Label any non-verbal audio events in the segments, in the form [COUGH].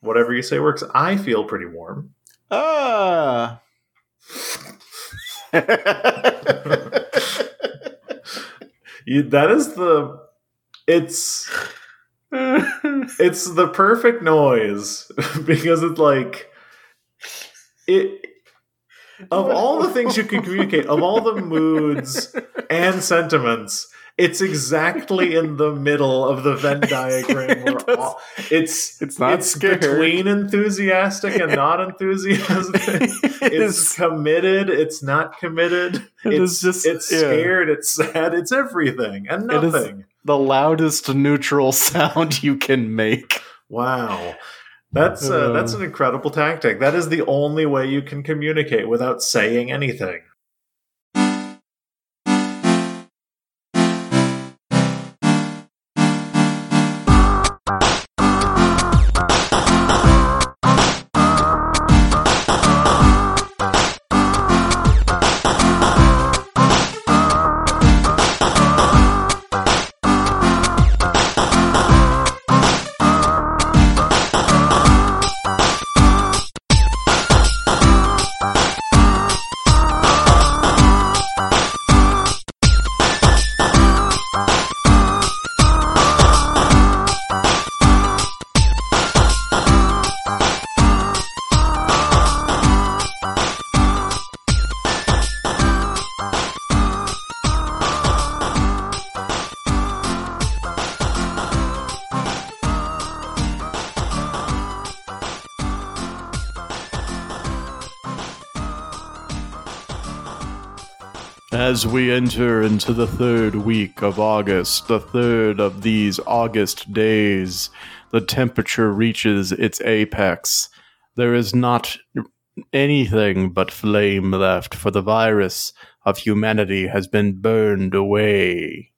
Whatever you say works. I feel pretty warm. Ah. [LAUGHS] You, that is the. It's it's the perfect noise [LAUGHS] because it's like it of all the things you can communicate of all the moods and sentiments it's exactly in the middle of the venn [LAUGHS] diagram where It all, it's It's not it's scared. between enthusiastic and [LAUGHS] not enthusiastic It it's is- committed it's not committed It it's just- it's yeah. scared it's sad it's everything and It is- nothing the loudest neutral sound you can make. Wow. That's uh, Uh. that's an incredible tactic. That is the only way you can communicate without saying anything. As we enter into the third week of August, the third of these August days, the temperature reaches its apex. There is not anything but flame left, for the virus of humanity has been burned away.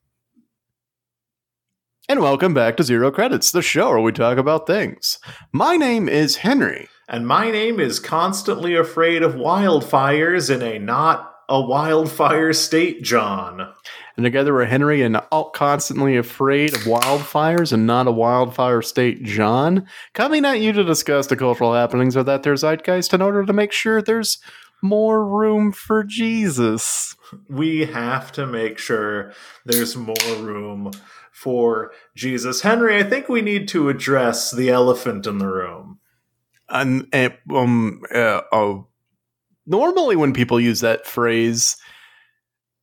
And welcome back to Zero Credits, the show where we talk about things. My name is Henry. And my name is constantly afraid of wildfires in a not a wildfire state, John. And together we're Henry and all constantly afraid of wildfires and not a wildfire state, John. Coming at you to discuss the cultural happenings of that their zeitgeist in order to make sure there's more room for Jesus. We have to make sure there's more room for Jesus. Henry, I think we need to address the elephant in the room. And um, uh, uh, normally when people use that phrase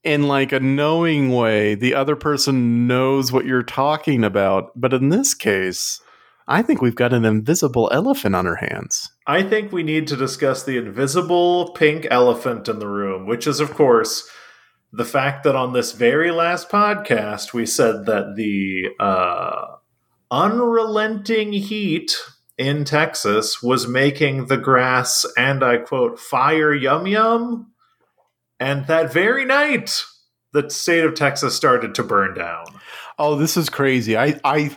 in like a knowing way, the other person knows what you're talking about. But in this case, I think we've got an invisible elephant on our hands. I think we need to discuss the invisible pink elephant in the room, which is, of course, the fact that on this very last podcast, we said that the uh, unrelenting heat in Texas was making the grass, and I quote, fire yum yum. And that very night, the state of Texas started to burn down. Oh, this is crazy. I I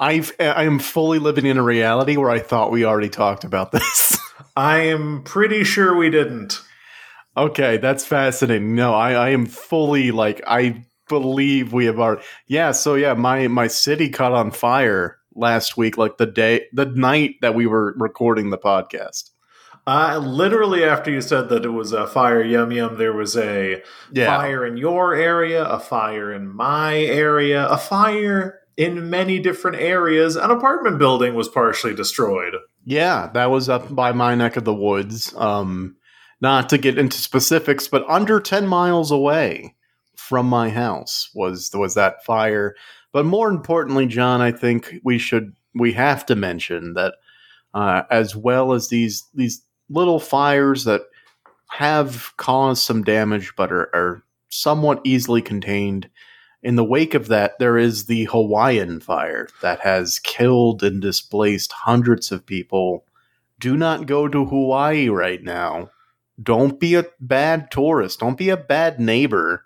I've I am fully living in a reality where I thought we already talked about this. [LAUGHS] I am pretty sure we didn't. okay, that's fascinating. No, I I am fully like I believe we have already Yeah, so yeah, my my city caught on fire last week like the day the night that we were recording the podcast. Uh, literally, after you said that it was a fire yum yum, there was a Yeah. fire in your area, a fire in my area, a fire in many different areas. An apartment building was partially destroyed. Yeah, that was up by my neck of the woods. Um, not to get into specifics, but under ten miles away from my house was was that fire. But more importantly, John, I think we should we have to mention that uh, as well as these these little fires that have caused some damage, but are, are somewhat easily contained. In the wake of that, there is the Hawaiian fire that has killed and displaced hundreds of people. Do not go to Hawaii right now. Don't be a bad tourist. Don't be a bad neighbor.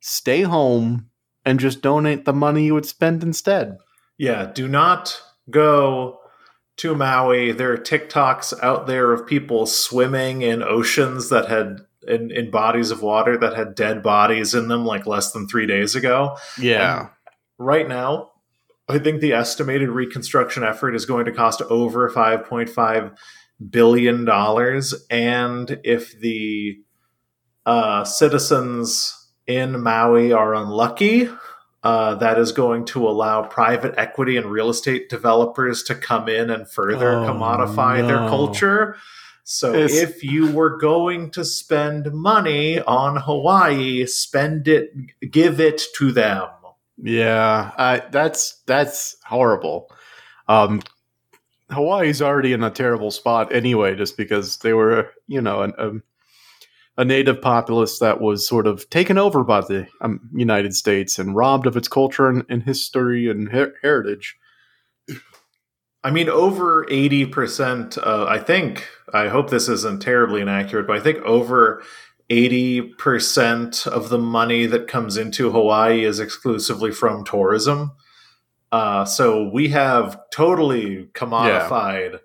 Stay home and just donate the money you would spend instead. Yeah, do not go to Maui. There are TikToks out there of people swimming in oceans that had in, in bodies of water that had dead bodies in them like less than three days ago. Yeah. Right now, I think the estimated reconstruction effort is going to cost over 5.5 billion dollars and if the uh, citizens in Maui are unlucky, uh, that is going to allow private equity and real estate developers to come in and further Oh, commodify their culture. So It's- if you were going to spend money on Hawaii, spend it, give it to them. Yeah, I, that's that's horrible. Um, Hawaii's already in a terrible spot anyway, just because they were, you know, an, a, a native populace that was sort of taken over by the um, United States and robbed of its culture and, and history and her- heritage. I mean, over 80%, uh, I think, I hope this isn't terribly inaccurate, but I think over 80% of the money that comes into Hawaii is exclusively from tourism. Uh, so we have totally commodified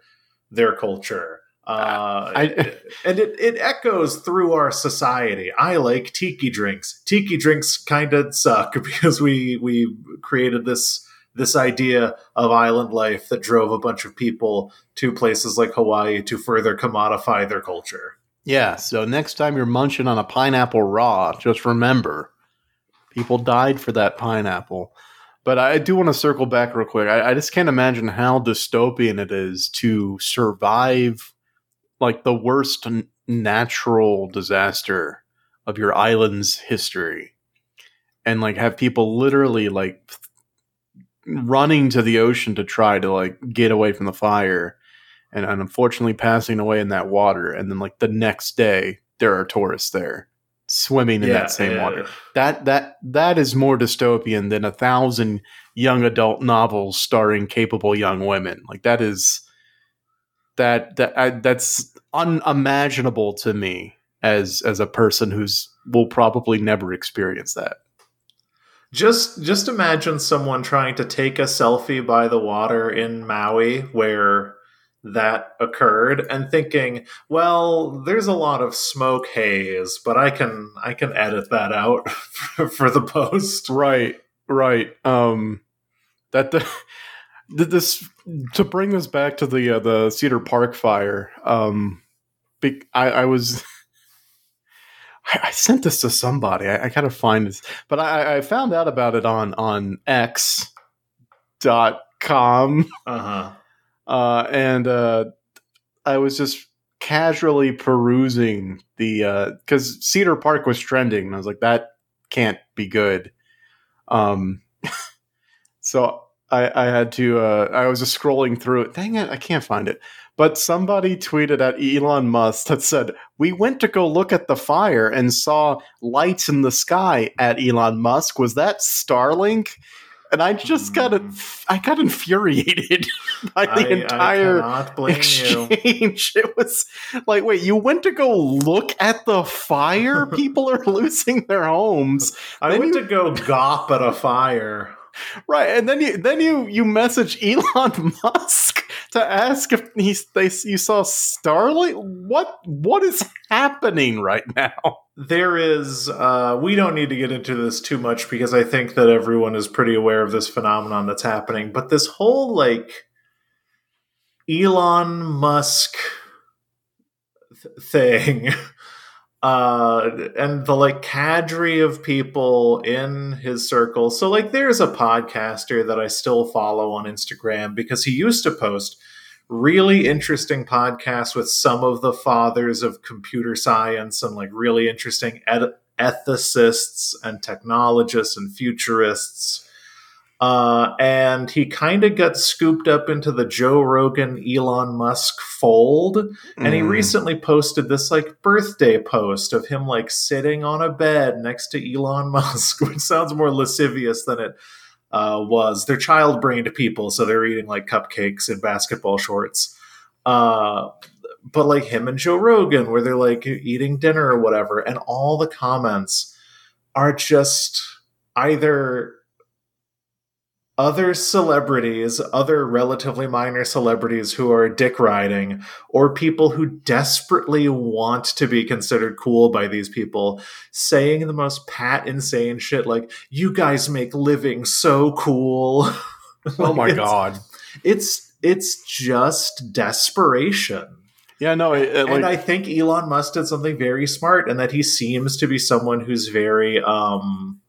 their culture. Uh, I- and it, it echoes through our society. I like tiki drinks. Tiki drinks kind of suck [LAUGHS] because we we created this this idea of island life that drove a bunch of people to places like Hawaii to further commodify their culture. Yeah, so next time you're munching on a pineapple raw, just remember people died for that pineapple. But I do want to circle back real quick. I, I just can't imagine how dystopian it is to survive like the worst n- natural disaster of your island's history. And like have people literally like running to the ocean to try to like get away from the fire and, and unfortunately passing away in that water. And then like the next day there are tourists there swimming in that same yeah. water. That that that is more dystopian than a thousand young adult novels starring capable young women. Like that is that that I, that's unimaginable to me as as a person who's will probably never experience that Just just imagine someone trying to take a selfie by the water in Maui where that occurred and thinking, well, there's a lot of smoke haze, but I can I can edit that out [LAUGHS] for the post. Right, right. Um, that [LAUGHS] the, th- this to bring us back to the uh, the Cedar Park fire. Um, be, I, I was. [LAUGHS] I, I sent this to somebody. I, I gotta find this, but I, I found out about it on on X dot com, Uh-huh. [LAUGHS] uh, and uh, I was just casually perusing the because Cedar Park was trending, and I was like, that can't be good. Um, [LAUGHS] so I, I had to. Uh, I was just scrolling through it. Dang it, I can't find it. But somebody tweeted at Elon Musk that said, "We went to go look at the fire and saw lights in the sky." At Elon Musk, was that Starlink? And I just got Hmm. I got infuriated [LAUGHS] by the I, entire I blame you. exchange. [LAUGHS] It was like, wait, you went to go look at the fire? [LAUGHS] People are losing their homes, I Then went you- to go gawp at a fire. Right? And then you then you you message Elon [LAUGHS] Musk to ask if he's they you saw Starlight. What what is happening right now? There is, uh, we don't need to get into this too much because I think that everyone is pretty aware of this phenomenon that's happening. But this whole, like, Elon Musk th- thing, uh, and the, like, cadre of people in his circle. So, like, there's a podcaster that I still follow on Instagram because he used to post really interesting podcasts with some of the fathers of computer science and like really interesting ed- ethicists and technologists and futurists. Uh, and he kind of got scooped up into the Joe Rogan Elon Musk fold. And he Mm. recently posted this like birthday post of him like sitting on a bed next to Elon [LAUGHS] Musk, which sounds more lascivious than it uh, was. They're child brained people, so they're eating like cupcakes in basketball shorts. Uh, but like him and Joe Rogan, where they're like eating dinner or whatever, and all the comments are just either other celebrities, other relatively minor celebrities who are dick riding, or people who desperately want to be considered cool by these people, saying the most pat insane shit like, you guys make living so cool. [LAUGHS] Oh my It's- god. It's it's just desperation. Yeah, no, it, it, and I think Elon Musk did something very smart, and that he seems to be someone who's very um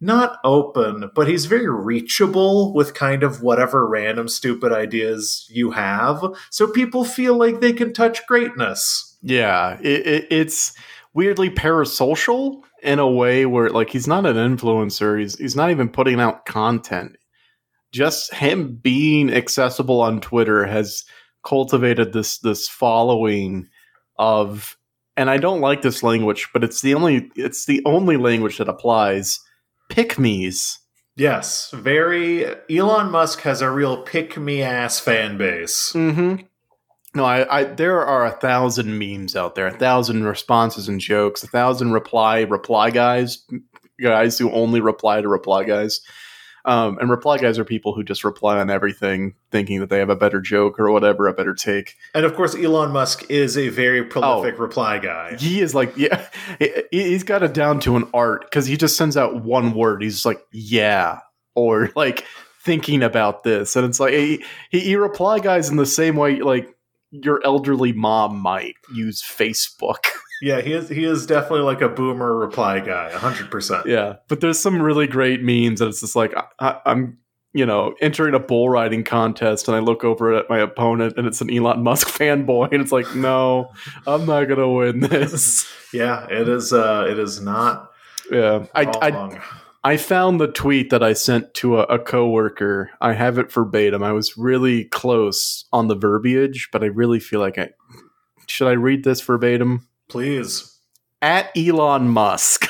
not open, but he's very reachable with kind of whatever random stupid ideas you have. So people feel like they can touch greatness. yeah, it, it, it's weirdly parasocial in a way where like he's not an influencer. He's he's not even putting out content. Just him being accessible on Twitter has cultivated this this following of and I don't like this language, but it's the only it's the only language that applies. Pick me's. Yes, very Elon Musk has a real pick me ass fan base. Mm-hmm. No, I, I there are a thousand memes out there, a thousand responses and jokes, a thousand reply reply guys, guys who only reply to reply guys. Um, and reply guys are people who just reply on everything, thinking that they have a better joke or whatever, a better take. And of course, Elon Musk is a very prolific Oh. reply guy. He is like, yeah, he- he's got it down to an art because he just sends out one word. He's like, yeah, or like thinking about this, and it's like he he, he reply guys in the same way like your elderly mom might use Facebook. [LAUGHS] Yeah, he is. He is definitely like a boomer reply guy, hundred percent. yeah, but there's some really great memes, and it's just like I, I'm. You know, entering a bull riding contest, and I look over at my opponent, and it's an Elon Musk [LAUGHS] fanboy, and it's like, no, I'm not gonna win this. [LAUGHS] Yeah, it is. Uh, it is not. Yeah, I, I. I found the tweet that I sent to a, a coworker. I have it verbatim. I was really close on the verbiage, but I really feel like I should I read this verbatim? Please. At Elon Musk.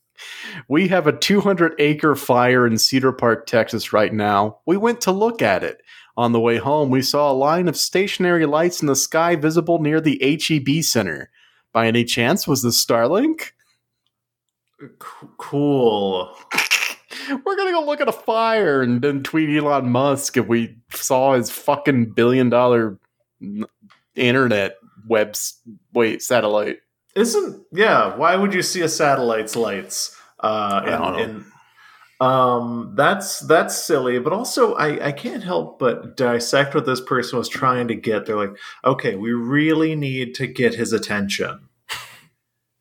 [LAUGHS] we have a 200 acre fire in Cedar Park, Texas right now. We went to look at it. On the way home, we saw a line of stationary lights in the sky visible near the HEB Center. By any chance, was this Starlink? C- cool. [LAUGHS] We're gonna go look at a fire and then tweet Elon Musk if we saw his fucking billion dollar internet webs wait satellite. Isn't yeah? Why would you see a satellite's lights? Uh, I don't know. in, um, that's that's silly. But also, I I can't help but dissect what this person was trying to get. They're like, okay, we really need to get his attention.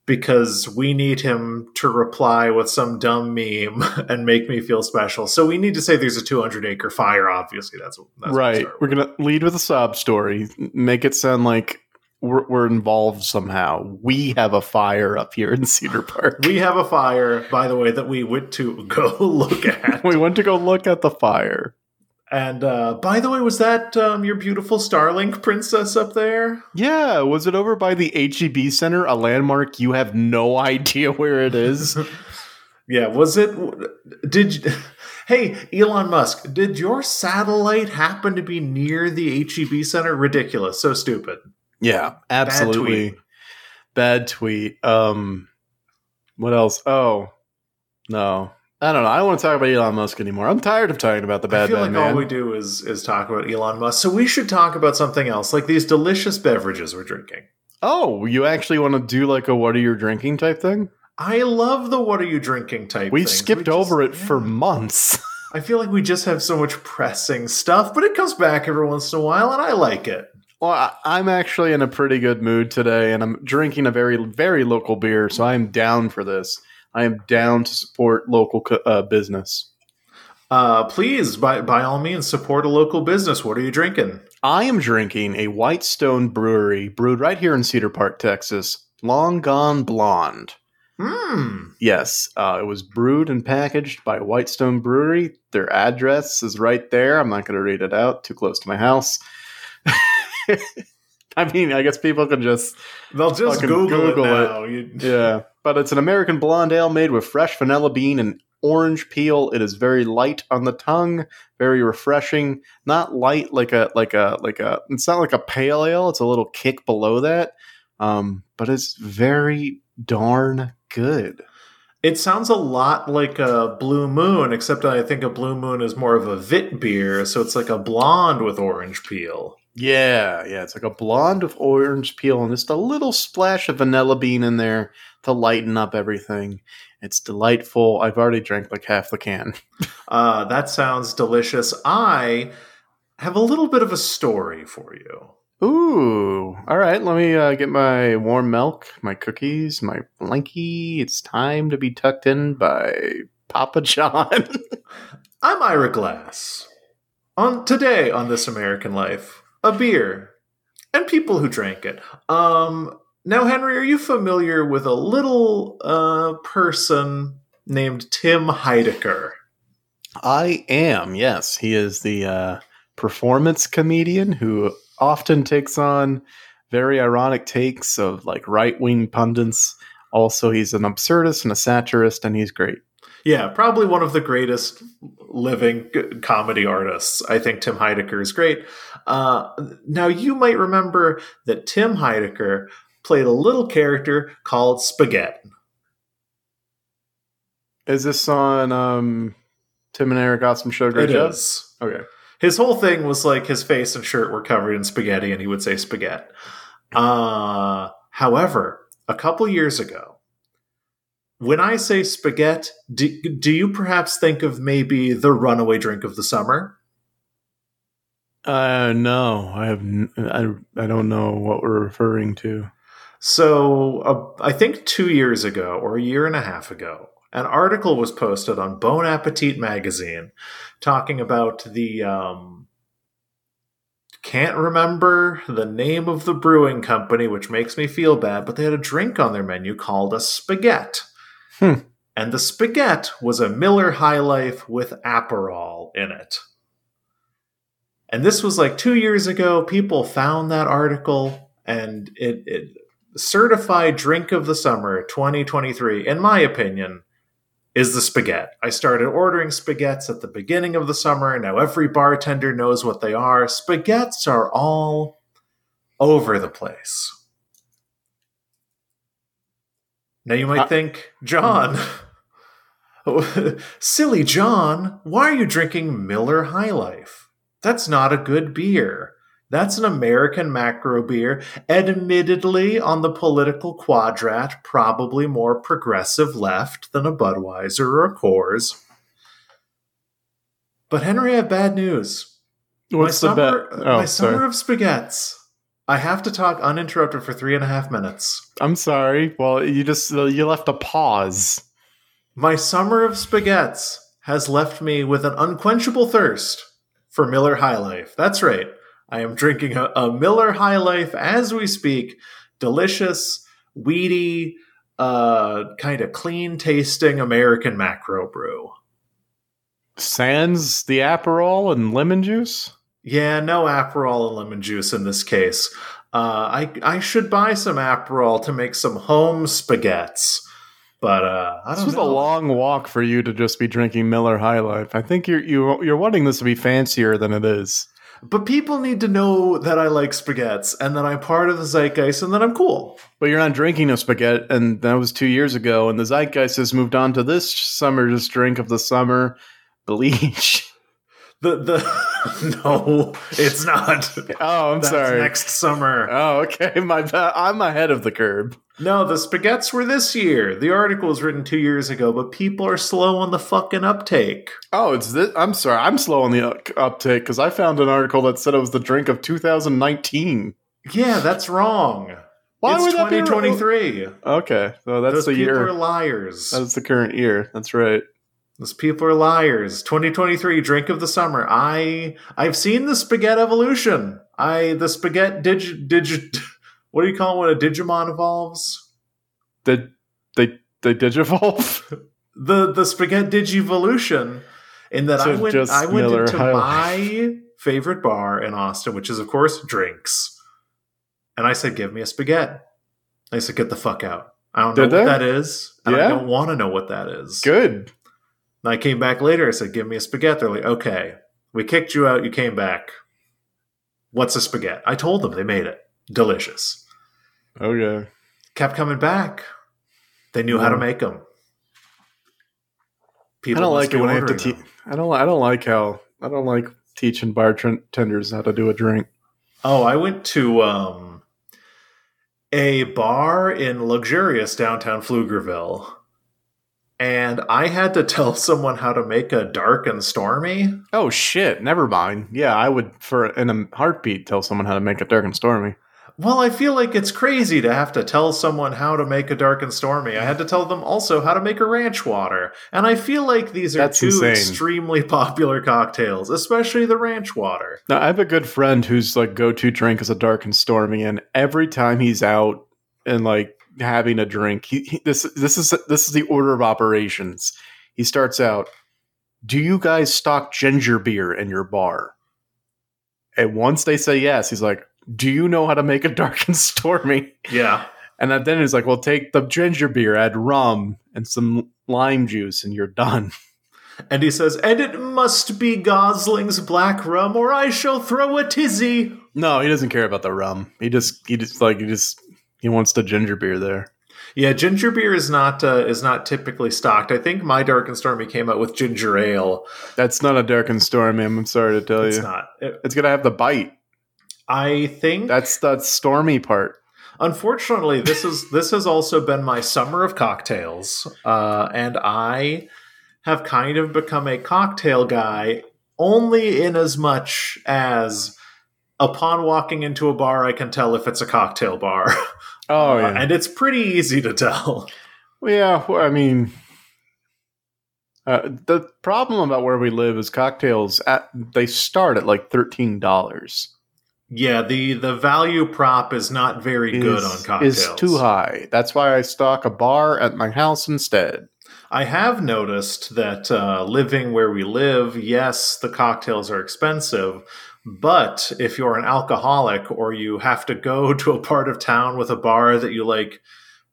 Because we need him to reply with some dumb meme [LAUGHS] and make me feel special. So we need to say there's a 200 acre fire. Obviously, that's, that's right. We're gonna lead with a sob story. Make it sound like we're, we're involved somehow. We have a fire up here in Cedar Park. We have a fire, by the way, that we went to go [LAUGHS] look at. we went to go look at the fire. And uh, by the way, was that um, your beautiful Starlink princess up there? Yeah, was it over by the HEB Center, a landmark you have no idea where it is? [LAUGHS] Yeah, was it? Did you, hey Elon Musk? Did your satellite happen to be near the HEB Center? Ridiculous, so stupid. Yeah, absolutely. tweet. Bad tweet. Um, what else? Oh, no. I don't know. I don't want to talk about Elon Musk anymore. I'm tired of talking about the bad I feel bad like man. all we do is is talk about Elon Musk. So we should talk about something else, like these delicious beverages we're drinking. oh, you actually want to do like a "What are you drinking?" type thing? I love the "What are you drinking?" type. We things. skipped just- over it yeah. for months. [LAUGHS] I feel like we just have so much pressing stuff, but it comes back every once in a while, and I like it. Well, I, I'm actually in a pretty good mood today, and I'm drinking a very very local beer, so I am down for this. I am down to support local co- uh, business. Uh, please, by by all means, support a local business. What are you drinking? I am drinking a Whitestone Brewery brewed right here in Cedar Park, Texas. Long Gone Blonde. Hmm. Yes, uh, it was brewed and packaged by Whitestone Brewery. Their address is right there. I'm not going to read it out; too close to my house. [LAUGHS] I mean, I guess people can just They'll just Google, Google it it. yeah. But it's an American blonde ale made with fresh vanilla bean and orange peel. It is very light on the tongue, very refreshing. Not light like a like a like a. It's not like a pale ale. It's a little kick below that. Um, but it's very darn good. It sounds a lot like a Blue Moon, except I think a Blue Moon is more of a wit beer, so it's like a blonde with orange peel. Yeah, yeah, it's like a blonde with orange peel and just a little splash of vanilla bean in there to lighten up everything. It's delightful. I've already drank like half the can. [LAUGHS] Uh, that sounds delicious. I have a little bit of a story for you. Ooh. All right. Let me uh, get my warm milk, my cookies, my blankie. It's time to be tucked in by Papa John. [LAUGHS] I'm Ira Glass. On today on This American Life, a beer and people who drank it. Um, now, Henry, are you familiar with a little uh, person named Tim Heidecker? I am, yes. He is the uh, performance comedian who often takes on very ironic takes of like right wing pundits. Also, he's an absurdist and a satirist, and he's great. Yeah, probably one of the greatest living comedy artists. I think Tim Heidecker is great. Uh, now, you might remember that Tim Heidecker played a little character called Spaghetti. Is this on um, Tim and Eric Awesome Show? Great It job. is. Okay. His whole thing was like his face and shirt were covered in spaghetti, and he would say spaghetti. Uh, however, a couple years ago, when I say spaghetti, do, do you perhaps think of maybe the runaway drink of the summer? Uh, no, I have. N- I I don't know what we're referring to. So, uh, I think two years ago or a year and a half ago, an article was posted on Bon Appetit magazine talking about the. Um, can't remember the name of the brewing company, which makes me feel bad, but they had a drink on their menu called a spaghetti. Hmm. And the spaghetti was a Miller High Life with Aperol in it. And this was like two years ago. People found that article and it, it certified drink of the summer 2023, in my opinion, is the spaghetti. I started ordering spaghettis at the beginning of the summer. Now every bartender knows what they are. Spaghettis are all over the place. Now you might Uh, think, John, [LAUGHS] silly John, why are you drinking Miller High Life? That's not a good beer. That's an American macro beer, admittedly on the political quadrat, probably more progressive left than a Budweiser or a Coors. But Henry, I have bad news. What's my the summer, bet? Oh, my summer of spaghettis. I have to talk uninterrupted for three and a half minutes. I'm sorry. Well, you just you left a pause. My summer of spaghettis has left me with an unquenchable thirst for Miller High Life. That's right. I am drinking a, a Miller High Life as we speak. Delicious, weedy, uh, kind of clean tasting American macro brew. Sans the Aperol and lemon juice. Yeah, no Aperol and lemon juice in this case. Uh, I I should buy some Aperol to make some home spaghettis, but uh, I This don't was know. a long walk for you to just be drinking Miller High Life. I think you're you, you're wanting this to be fancier than it is. But people need to know that I like spaghettis and that I'm part of the zeitgeist and that I'm cool. But you're not drinking a spaghetti, and that was two years ago. And the zeitgeist has moved on to this summer's drink of the summer, bleach. The the [LAUGHS] no, it's not. Oh, I'm That's sorry. Next summer. Oh, okay. [LAUGHS] My. I'm ahead of the curb. No, the spaghettis were this year. The article was written two years ago, but people are slow on the fucking uptake. Oh, it's this. I'm sorry. I'm slow on the up- uptake because I found an article that said it was the drink of 2019. Yeah, that's wrong. Why it's would that be wrong? 2023. Okay, so that's Those the people year. are liars. That's the current year. That's right. Those people are liars. 2023 drink of the summer. I I've seen the spaghetti evolution. I the spaghetti digi digi [LAUGHS] what do you call it when a Digimon evolves? Did they they digivolve? [LAUGHS] The the spaghetti digivolution in that So I went I went Miller into High my favorite bar in Austin, which is of course drinks. And I said, give me a spaghetti. They said, get the fuck out. I don't Did know what they? that is. And I don't want to know what that is. Good. And I came back later. I said, "Give me a spaghetti." They're like, "Okay, we kicked you out. You came back. What's a spaghetti?" I told them they made it. Delicious. Oh, yeah. Kept coming back. They knew how to make them. People I don't like it when I have to teach. I don't. I don't like how. I don't like teaching bartenders how to do a drink. Oh, I went to. um a bar in luxurious downtown Pflugerville. And I had to tell [LAUGHS] someone how to make a dark and stormy. Oh shit! Never mind. Yeah, I would for in a heartbeat tell someone how to make a dark and stormy. Well, I feel like it's crazy to have to tell someone how to make a dark and stormy. I had to tell them also how to make a ranch water. And I feel like these are That's two insane. extremely [LAUGHS] popular cocktails, especially the ranch water. Now, I have a good friend whose like go-to drink is a dark and stormy, and every time he's out and like having a drink, he, he this this is this is the order of operations. He starts out, "Do you guys stock ginger beer in your bar?" And once they say yes, he's like, "Do you know how to make a dark and stormy?" Yeah. And then he's like, "Well, take the ginger beer, add rum and some lime juice, and you're done." And he says, and it must be Gosling's black rum, or I shall throw a tizzy. No, he doesn't care about the rum. He just he just like he just he wants the ginger beer there. Yeah, ginger beer is not uh, is not typically stocked. I think my dark and stormy came out with ginger ale. That's not a dark and stormy. I'm sorry to tell It's you. It's not. It- It's gonna have the bite. I think That's the stormy part. Unfortunately, this is this has also been my summer of cocktails, uh, and I have kind of become a cocktail guy only in as much as upon walking into a bar, I can tell if it's a cocktail bar, [LAUGHS] Oh Uh, yeah, and it's pretty easy to tell. Well, yeah. well, I mean, uh, the problem about where we live is cocktails. At, they start at like thirteen dollars. Yeah, the the value prop is not very good on cocktails. Is too high. That's why I stock a bar at my house instead. I have noticed that uh, living where we live, yes, the cocktails are expensive, but if you're an alcoholic or you have to go [LAUGHS] to a part of town with a bar that you like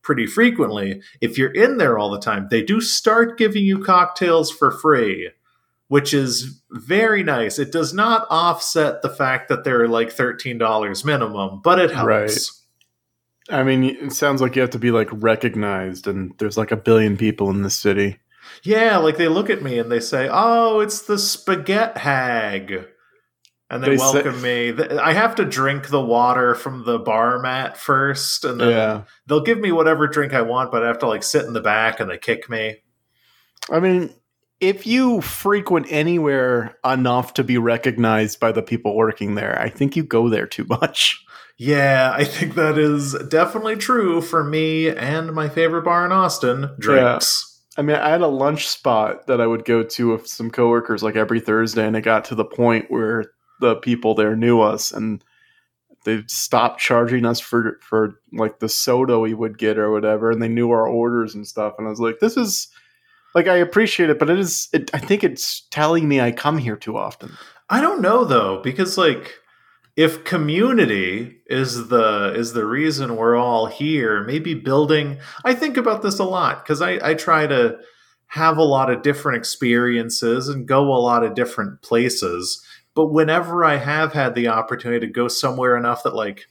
pretty frequently, if you're in there all the time, they do start giving you cocktails for free, which is very nice. It does not offset the fact that they're like $13 minimum, but it helps. Right. I mean, it sounds like you have to be like recognized, and there's like a billion people in the city. Yeah, like they look at me and they say, "Oh, it's the spaghetti hag," and they, They say- welcome me. I have to drink the water from the bar mat first, and then Yeah. they'll give me whatever drink I want, but I have to like sit in the back and they kick me. I mean, if you frequent anywhere enough to be recognized by the people working there, I think you go there too much. Yeah, I think that is definitely true for me and my favorite bar in Austin, drinks. I mean, I had a lunch spot that I would go to with some coworkers like every Thursday, and it got to the point where the people there knew us and they stopped charging us for for like the soda we would get or whatever, and they knew our orders and stuff. And I was like, this is like I appreciate it, but it is. It, I think it's telling me I come here too often. I don't know though, because like if community is the is the reason we're all here, maybe building I think about this a lot because I, I try to have a lot of different experiences and go a lot of different places. But whenever I have had the opportunity to go somewhere enough that like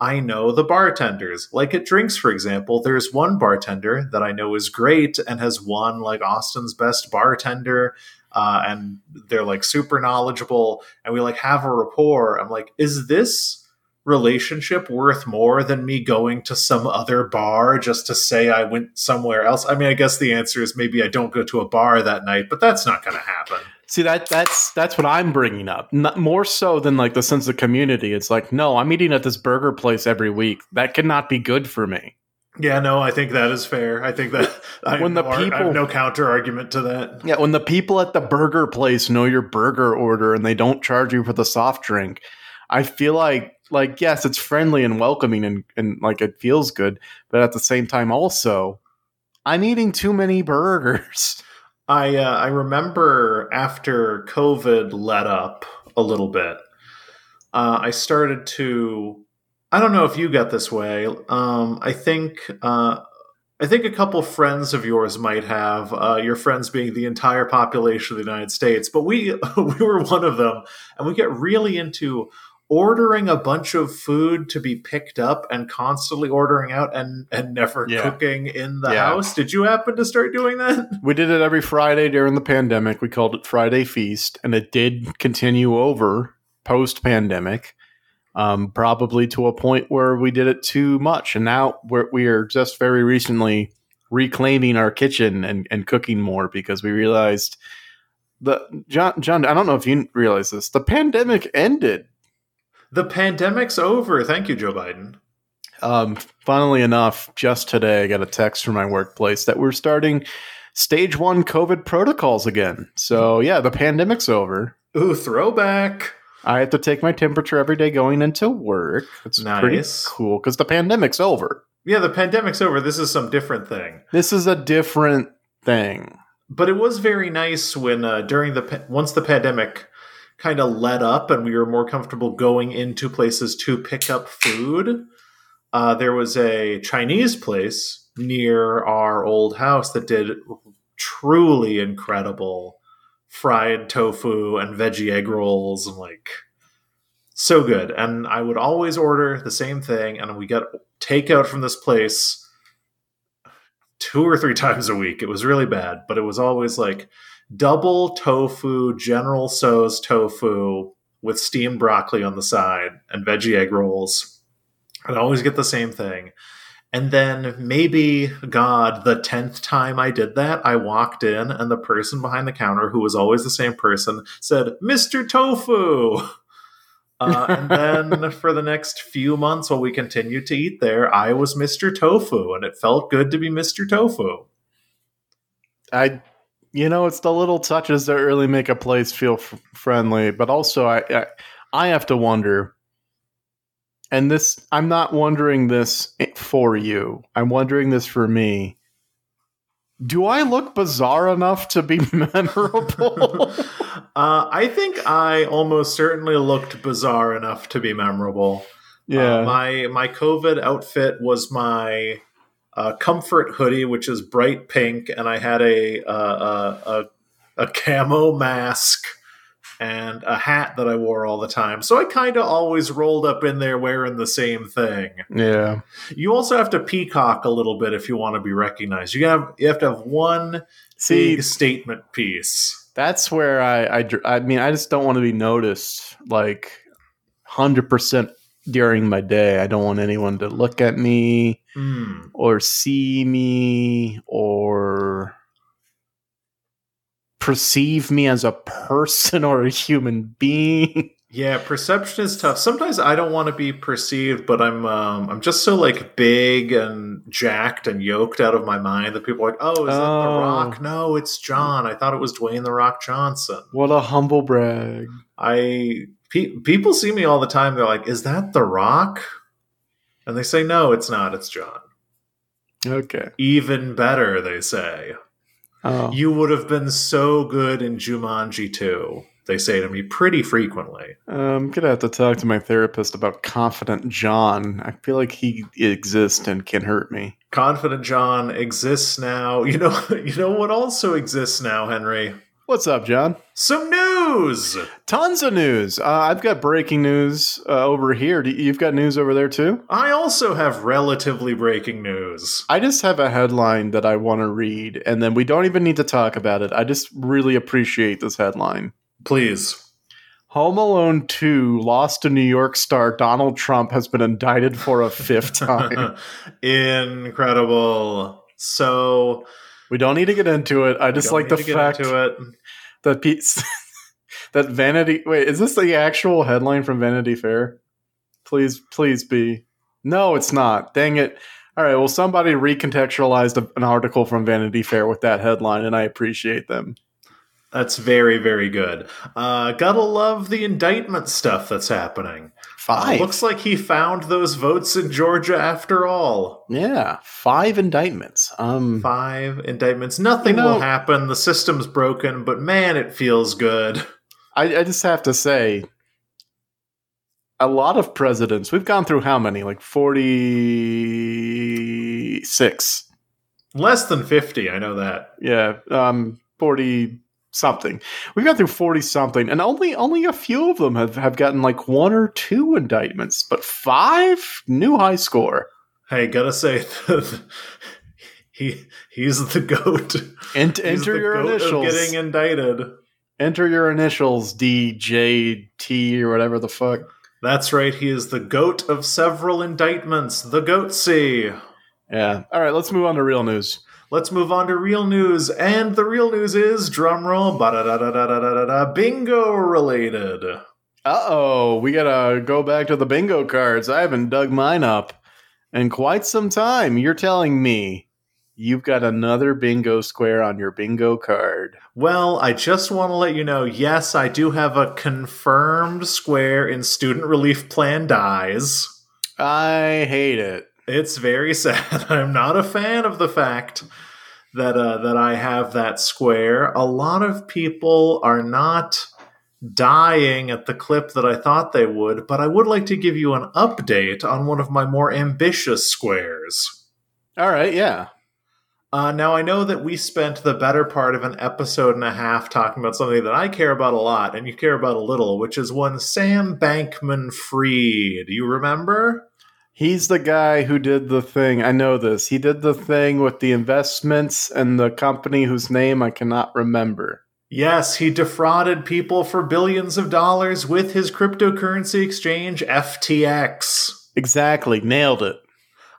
I know the bartenders. Like at drinks, for example, there's one bartender that I know is great and has won like Austin's best bartender uh, and they're like super knowledgeable and we like have a rapport i'm like is this relationship worth more than me going to some other bar just to say i went somewhere else i mean i guess the answer is maybe i don't go to a bar that night but that's not going to happen See that that's that's what I'm bringing up. Not, more so than like the sense of community. It's like, no, I'm eating at this burger place every week. That cannot be good for me. yeah no i think that is fair i think that [LAUGHS] I, When the no, ar- I people- have no counter argument to that Yeah, when the people at the burger place know your burger order and they don't charge you for the soft drink, I feel like like yes, it's friendly and welcoming and, and like it feels good, but at the same time also I'm eating too many [LAUGHS] burgers. I uh, I remember after COVID let up a little bit, uh, I started to. I don't know if you got this way. Um, I think uh, I think a couple friends of yours might have. Uh, your friends being the entire population of the United States, but we [LAUGHS] we were one of them, and we get really into ordering a bunch of food to be picked up and constantly ordering out and and never Yeah. cooking in the Yeah. house. Did you happen to start doing that? [LAUGHS] We did it every Friday during the pandemic. We called it Friday Feast, and it did continue over post pandemic. um, probably to a point where we did it too much. And now we're, we are just very recently reclaiming our kitchen and, and cooking more because we realized the John, John, I don't know if you realize this, the pandemic ended. The pandemic's over. Thank you, Joe Biden. Um, funnily enough, just today I got a text from my workplace that we're starting stage one COVID protocols again. So yeah, the pandemic's over. Ooh, throwback. I have to take my temperature every day going into work. It's Nice. pretty cool because the pandemic's over. Yeah, the pandemic's over. This is some different thing. This is a different thing. But it was very nice when uh, during the once the pandemic kind of let up and we were more comfortable going into places to pick up food. Uh, there was a Chinese place near our old house that did truly incredible fried tofu and veggie egg rolls and like so good. And I would always order the same thing, and we got takeout from this place two or three [LAUGHS] times a week. It was really bad, but it was always like double tofu, General Tso's tofu with steamed broccoli on the side and veggie egg rolls. I'd always get the same thing. And then maybe, God, the 10th time I did that, I walked in and the person behind the counter, who was always the same person, said, Mr. Tofu. Uh, and then [LAUGHS] for the next few months, while we continued to eat there, I was Mr. Tofu, and it felt good to be Mr. Tofu. I, you know, it's the little touches that really make a place feel f- friendly. But also, I, I, I have to wonder, and this, I'm not wondering this for you. I'm wondering this for me. Do I look bizarre enough to be [LAUGHS] memorable? [LAUGHS] uh, I think I almost certainly looked bizarre enough to be memorable. yeah. Uh, my my COVID outfit was my uh, comfort hoodie, which is bright pink, and I had a uh, a, a, a camo mask and a hat that I wore all the time. So I kind of always rolled up in there wearing the same thing. yeah. You also have to peacock a little bit if you want to be recognized. You have you have to have one See, big statement piece. that's where I, I, dr- I mean, I just don't want to be noticed like 100% during my day. I don't want anyone to look at me Hmm. or see me or perceive me as a person or a human being. [LAUGHS] Yeah, perception is tough. Sometimes I don't want to be perceived, but I'm um, I'm just so like big and jacked and yoked out of my mind that people are like, oh, is that The Oh. Rock? No, it's John. I thought it was Dwayne The Rock Johnson. What a humble brag. I pe- people see me all the time. They're like, is that The Rock? And they say, no, it's not. It's John. Okay. Even better, they say. Oh. You would have been so good in Jumanji 2. They say to me pretty frequently. Um, I'm gonna have to talk to my therapist about Confident John. I feel like he exists and can hurt me. Confident John exists now. You know, [LAUGHS] you know what also exists now, Henry? What's up, John? Some news. Tons of news. Uh, I've got breaking news uh, over here. Do you've got news over there too? I also have relatively breaking news. I just have a headline that I want to read, and then we don't even need to talk about it. I just really appreciate this headline. Please. Home Alone 2 lost to New York star Donald Trump has been indicted for a fifth [LAUGHS] time. Incredible. So we don't need to get into it. I just like the need to get fact that piece [LAUGHS] that Vanity wait, is this the actual headline from Vanity Fair? Please, please be. No, it's not. Dang it. All right, well somebody recontextualized a- an article from Vanity Fair with that headline and I appreciate them. That's very, very good. Uh, gotta love the indictment stuff that's happening. Five. Looks like he found those votes in Georgia after all. yeah, five indictments. Um Five indictments. Nothing You know- will happen. The system's broken, but man, it feels good. I, I just have to say, a lot of presidents. We've gone through how many? Like forty-six. Less than 50, I know that. Yeah, um, forty something. We've gone through forty something, and only only a few of them have have gotten like one or two indictments, but five new high score. Hey, gotta say, [LAUGHS] he he's the goat. He's enter the your goat initials. getting indicted. enter your initials, D J T or whatever the fuck. That's right, he is the goat of several indictments, the Goatsy. Yeah. All right, let's move on to real news. Let's move on to real news, and the real news is drumroll, bingo related. Uh oh, we gotta go back to the bingo cards. I haven't dug mine up in quite some time. You're telling me you've got another bingo square on your bingo card. Well, I just want to let you know yes, I do have a confirmed square in Student Relief Plan Dies. I hate it. It's very [LAUGHS] sad. I'm not a fan of the fact that uh, that I have that square. A lot of people are not dying at the clip that I thought they would, but I would like to give you an update on one of my more ambitious squares. All right, yeah. Uh, now, I know that we spent the better part of an episode and a half talking about something that I care about a lot and you care about a little, which is one Sam Bankman Fried. Do you remember? He's the guy who did the thing. I know this. He did the thing with the investments and the company whose name I cannot remember. Yes, he defrauded people for billions of dollars with his cryptocurrency exchange, FTX. Exactly. Nailed it.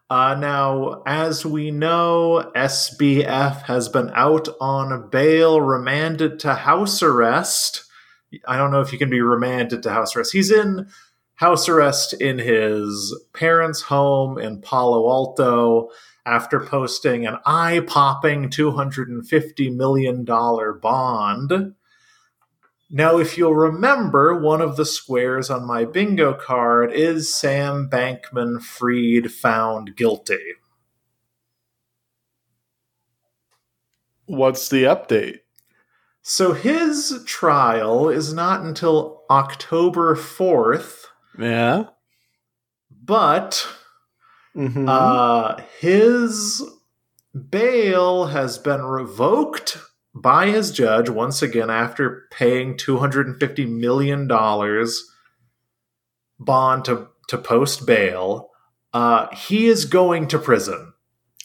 Uh, now, as we know, SBF has been out on bail, remanded to house arrest. I don't know if you can be remanded to house arrest. He's in house arrest in his parents' home in Palo Alto after posting an eye popping $250 million bond. Now, if you'll remember, one of the squares on my bingo card is Sam Bankman Fried found guilty. What's the update? So his trial is not until October 4th. Yeah. But mm-hmm. uh, his bail has been revoked by his judge once again after paying $250 million bond to, to post bail. Uh, he is going to prison.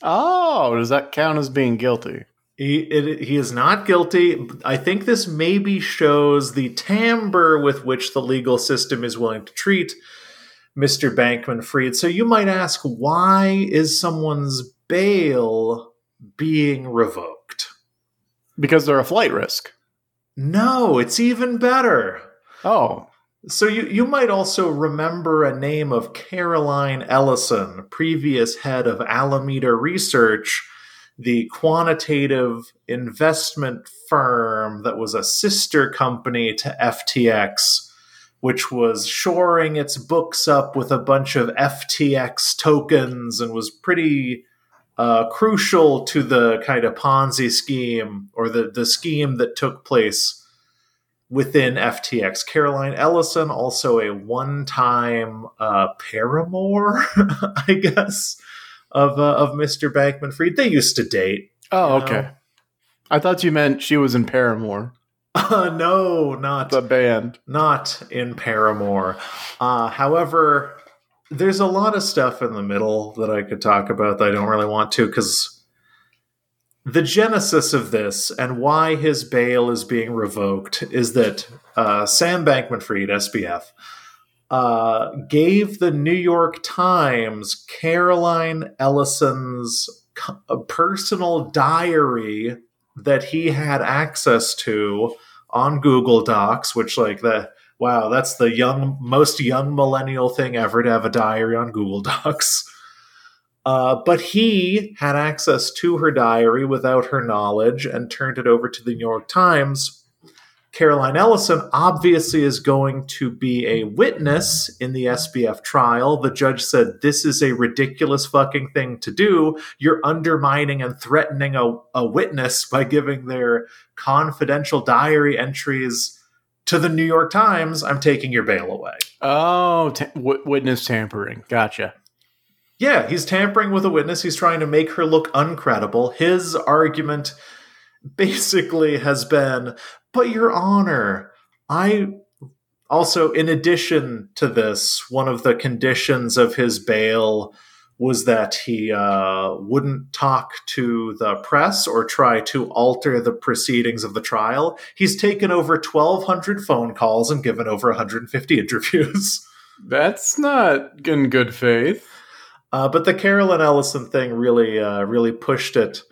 Oh, does that count as being guilty? He, it, he is not guilty. I think this maybe shows the timbre with which the legal system is willing to treat Mr. Bankman Fried. So you might ask, why is someone's bail being revoked? Because they're a flight risk. No, it's even better. Oh. So you, you might also remember a name of Caroline Ellison, previous head of Alameda Research, the quantitative investment firm that was a sister company to FTX, which was shoring its books up with a bunch of FTX tokens and was pretty uh, crucial to the kind of Ponzi scheme or the, the scheme that took place within FTX. Caroline Ellison, also a one time uh, paramour, [LAUGHS] I guess of uh, of Mr. Bankman Fried. They used to date. Oh, okay. Know? I thought you meant she was in Paramore. Uh, no, not the band. Not in Paramore. Uh, however, there's a lot of stuff in the middle that I could talk about that I don't really want to because the genesis of this and why his bail is being revoked is that uh, Sam Bankman Fried, SBF, uh, gave the New York Times Caroline Ellison's personal diary that he had access to on Google Docs, which like the wow, that's the young most young millennial thing ever to have a diary on Google [LAUGHS] Docs. Uh, but he had access to her diary without her knowledge and turned it over to the New York Times Caroline Ellison obviously is going to be a witness in the SBF trial. The judge said, This is a ridiculous fucking thing to do. You're undermining and threatening a, a witness by giving their confidential diary entries to the New York Times. I'm taking your bail away. Oh, t- w- witness tampering. Gotcha. Yeah, he's tampering with a witness. He's trying to make her look uncredible. His argument basically has been but, Your Honor, I also, in addition to this, one of the conditions of his bail was that he uh, wouldn't talk to the press or try to alter the proceedings of the trial. He's taken over 1,200 phone calls and given over 150 interviews. [LAUGHS] That's not in good faith. Uh, but the Carolyn Ellison thing really, uh, really pushed it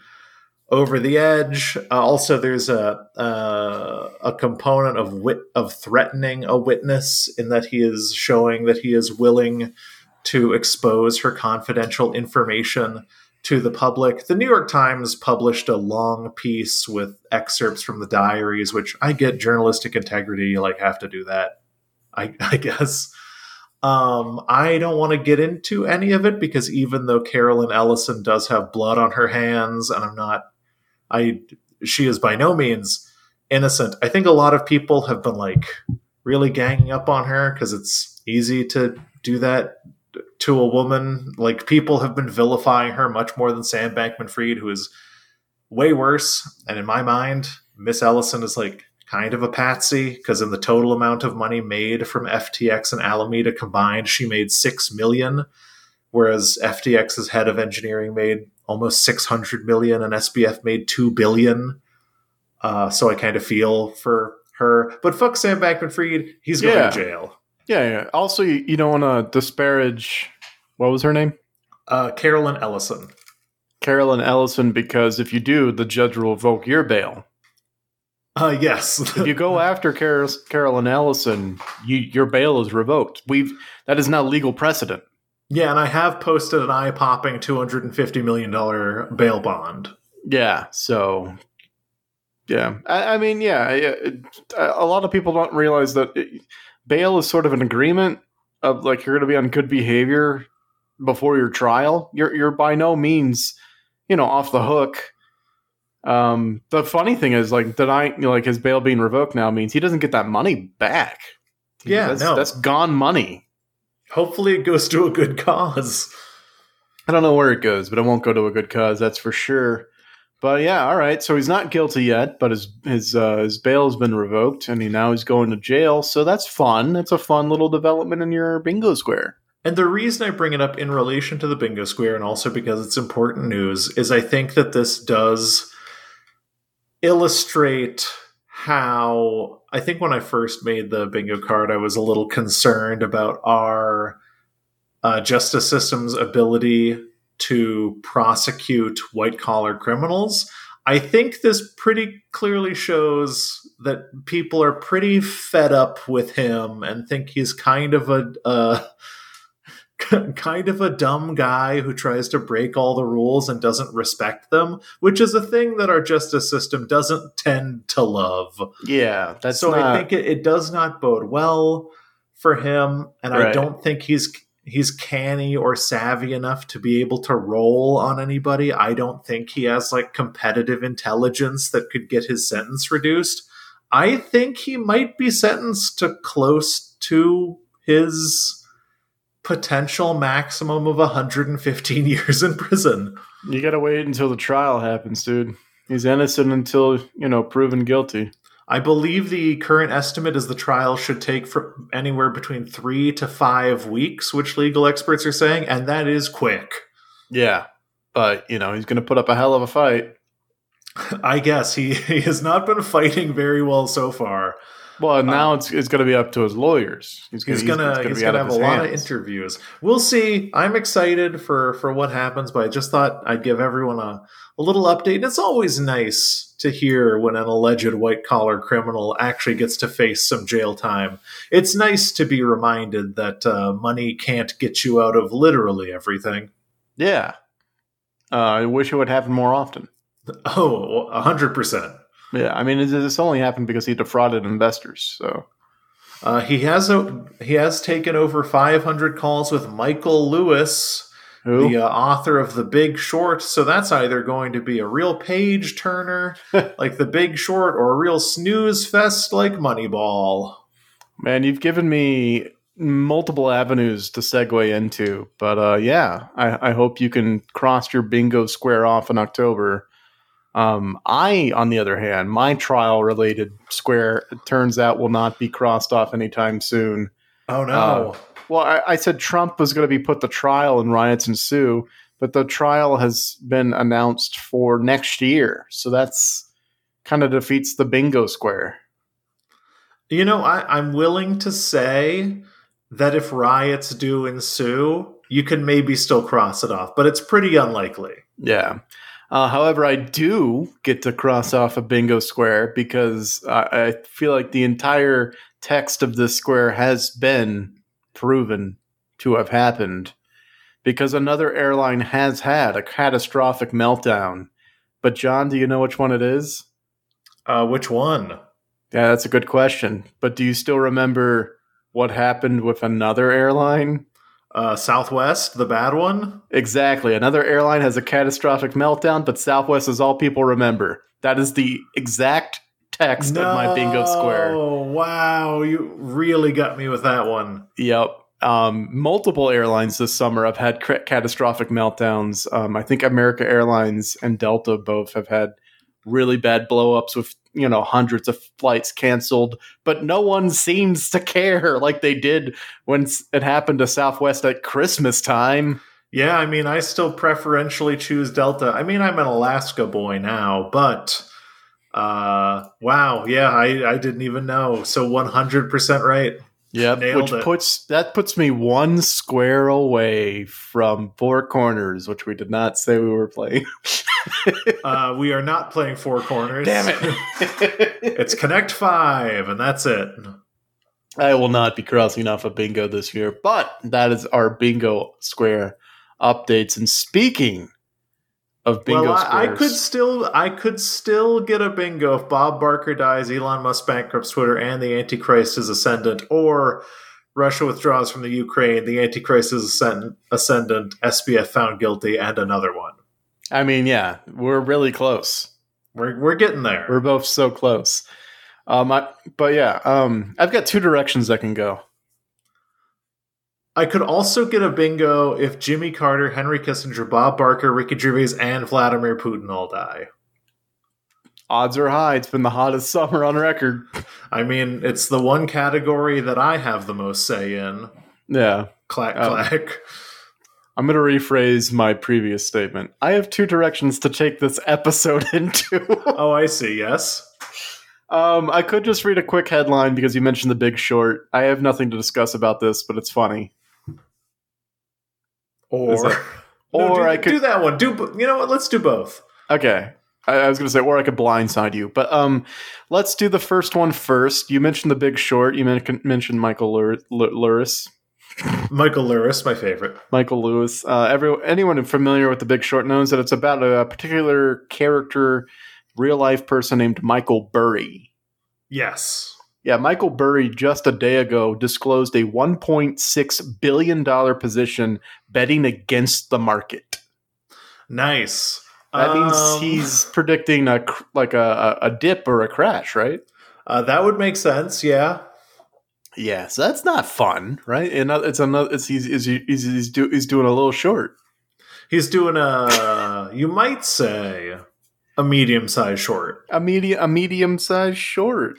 over the edge. Uh, also, there's a uh, a component of wit of threatening a witness in that he is showing that he is willing to expose her confidential information to the public. The New York Times published a long piece with excerpts from the diaries, which I get journalistic integrity. You like have to do that, I, [LAUGHS] I guess. Um, I don't want to get into any of it because even though Carolyn Ellison does have blood on her hands, and I'm not, I she is by no means innocent. I think a lot of people have been like really ganging up on her because it's easy to do that to a woman. Like people have been vilifying her much more than Sam Bankman Fried, who is way worse. And in my mind, Miss Ellison is like kind of a patsy because in the total amount of money made from FTX and Alameda combined, she made six million, whereas FTX's head of engineering made almost six hundred million, and SBF made two billion. Uh, so I kind of feel for her, but fuck Sam Bankman-Fried, he's going Yeah. to jail. Yeah, yeah. Also, you, you don't want to disparage. What was her name? Uh, Carolyn Ellison. Carolyn Ellison, because if you do, the judge will revoke your bail. Uh, yes. If you go [LAUGHS] after Car- Carolyn Ellison, you, your bail is revoked. We've that is now legal precedent. Yeah, and I have posted an eye popping $250 million bail bond. Yeah. So, yeah. I, I mean, yeah. I- it- A lot of people don't realize that it, bail is sort of an agreement of like you're going to be on good behavior before your trial. You're you're by no means, you know, off the hook. Um, the funny thing is, like, denying, you know, like his bail being revoked now means he doesn't get that money back. Yeah, that's, no. that's gone money. Hopefully, it goes to a good cause. I don't know where it goes, but it won't go to a good cause. That's for sure. But yeah, all right. So he's not guilty yet, but his his uh, his bail has been revoked, and he now he's going to jail. So that's fun. That's a fun little development in your bingo square. And the reason I bring it up in relation to the bingo square, and also because it's important news, is I think that this does illustrate how I think when I first made the bingo card, I was a little concerned about our uh, justice system's ability to prosecute white collar criminals. I think this pretty clearly shows that people are pretty fed up with him and think he's kind of a. Uh, [LAUGHS] kind of a dumb guy who tries to break all the rules and doesn't respect them, which is a thing that our justice system doesn't tend to love. Yeah, that's so not, I think it, it does not bode well for him, and I don't think he's he's canny or savvy enough to be able to roll on anybody. I don't think he has like competitive intelligence that could get his sentence reduced. I think he might be sentenced to close to his potential maximum of 115 [LAUGHS] years in prison. you got to wait until the trial happens, dude. He's innocent until you know proven guilty. I believe the current estimate is the trial should take from anywhere between three to five weeks, which legal experts are saying, and that is quick. Yeah, but you know he's going to put up a hell of a fight. [LAUGHS] I guess he, [LAUGHS] he has not been fighting very well so far. Well, now it's it's going to be up to his lawyers. He's it's gonna it's he's gonna have a his lot of interviews. We'll see. I'm excited for for what happens, but I just thought I'd give everyone a, a little update. It's always nice to hear when an alleged white collar criminal actually gets to face some jail time. It's nice to be reminded that uh, money can't get you out of literally everything. Yeah, uh, I wish it would happen more often. Oh, a hundred percent. Yeah, I mean, this only happened because he defrauded investors. So Uh, he has a he has taken over 500 calls with Michael Lewis, who? the uh, author of The Big Short. So that's either going to be a real page turner [LAUGHS] like The Big Short or a real snooze fest like Moneyball. Man, you've given me multiple avenues to segue into, but uh, yeah, I, I hope you can cross your bingo square off in October. Um, I, on the other hand, my trial related square, it turns out, will not be crossed off anytime soon. Oh no. Uh, Well, I, I said Trump was going to be put to trial and riots ensue, but the trial has been announced for next year. So that's kind of defeats the bingo square. you know, I, I'm willing to say that if riots do ensue, you can maybe still cross it off, but it's pretty unlikely. Yeah. Uh, however, I do get to cross off a bingo square because I, I feel like the entire text of this square has been proven to have happened because another airline has had a catastrophic meltdown. But, John, do you know which one it is? Uh, which one? Yeah, that's a good question. But do you still remember what happened with another airline? Uh, Southwest, the bad one? Exactly. Another airline has a catastrophic meltdown, but Southwest is all people remember. That is the exact text of my bingo square. Oh, wow. You really got me with that one. Yep. Um, multiple airlines this summer have had cr- catastrophic meltdowns. Um, I think America Airlines and Delta both have had really bad blowups with you know hundreds of flights canceled, but no one seems to care [LAUGHS] like they did when it happened to Southwest at Christmas time. Yeah, I mean, I still preferentially choose Delta. I mean, I'm an Alaska boy now, but uh, wow, yeah, I, I didn't even know. So 100% right. yeah which it. puts that puts me one square away from Four Corners, which we did not say we were playing. [LAUGHS] Uh, we are not playing Four Corners. Damn it! [LAUGHS] it's Connect Five, and that's it. I will not be crossing off a bingo this year, but that is our bingo square updates. And speaking of bingo well, I, I could still, I could still get a bingo if Bob Barker dies, Elon Musk bankrupts Twitter, and the Antichrist is ascendant, or Russia withdraws from the Ukraine, the Antichrist is ascendant, ascendant SBF found guilty, and another one. I mean, yeah, we're really close. We're we're getting there. We're both so close. Um, I, but yeah, um, I've got two directions I can go. I could also get a bingo if Jimmy Carter, Henry Kissinger, Bob Barker, Ricky Gervais, and Vladimir Putin all die. Odds are high. It's been the hottest [LAUGHS] summer on record. I mean, it's the one category that I have the most say in. Yeah. Clack Oh. clack. I'm going to rephrase my previous statement. I have two directions to take this episode [LAUGHS] into. Oh, I see. Yes. um, I could just read a quick headline because you mentioned the big short. I have nothing to discuss about this, but it's funny. Or, that- [LAUGHS] No, or do, I could do that one. Do you know what? Let's do both. Okay. I, I was going to say, or I could blindside you. But um, let's do the first one first. You mentioned the big short. You men- mentioned Michael Lur- Lur- Lewis. Michael Lewis, my favorite. Michael Lewis. Uh, every, anyone familiar with the big short knows that it's about a particular character, real life person named Michael Burry. Yes. Yeah, Michael Burry just a day ago disclosed a $1.6 billion position betting against the market. Nice. That means Um, he's predicting a like a a dip or a crash, right? Uh, that would make sense. Yeah. Yeah, so that's not fun, right? And uh, it's another. It's he's he's he's, he's, do, he's doing a little short. He's doing a, you might say, a medium sized short. A medium a medium sized short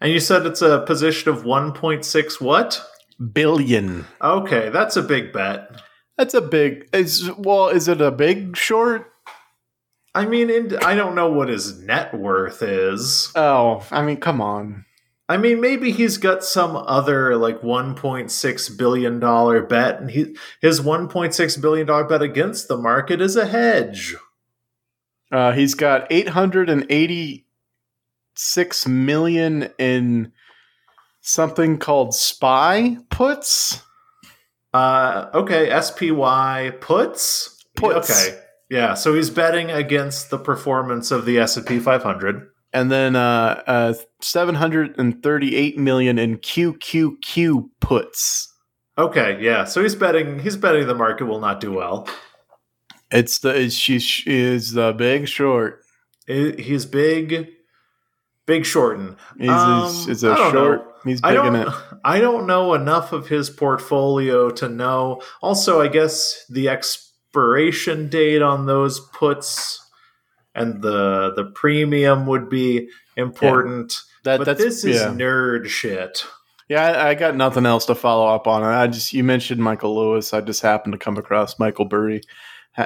And you said it's a position of 1.6 what? billion. Okay, that's a big bet. That's a big. Is well, is it a big short? I mean, in, I don't know what his net worth is. Oh, I mean, come on. I mean, maybe he's got some other like 1.6 billion dollar bet, and he his 1.6 billion dollar bet against the market is a hedge. Uh, he's got eight hundred and eighty six million in something called spy puts. Uh, okay, SPY puts. Puts. Okay, yeah. So he's betting against the performance of the S and P 500. And then uh, uh, 738 million in QQQ puts. Okay, yeah. So he's betting. He's betting the market will not do well. It's the it's, she is the big short. I- He's big, big shorten. He's, Um, he's, it's I a short. know. He's I big in it. [LAUGHS] I don't know enough of his portfolio to know. Also, I guess the expiration date on those puts and the the premium would be important. That but that's this is yeah. nerd shit. Yeah, I, I got nothing else to follow up on. I just you mentioned Michael Lewis. I just happened to come across Michael Burry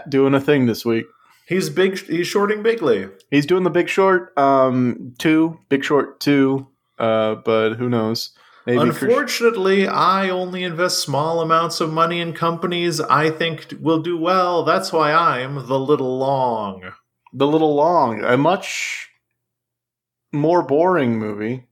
doing a thing this week. He's big. He's shorting bigly. He's doing the Big Short um two, Big Short two. Uh, but who knows? Maybe Unfortunately, I only invest small amounts of money in companies I think will do well. That's why I'm the little long. The Little Long, a much more boring movie.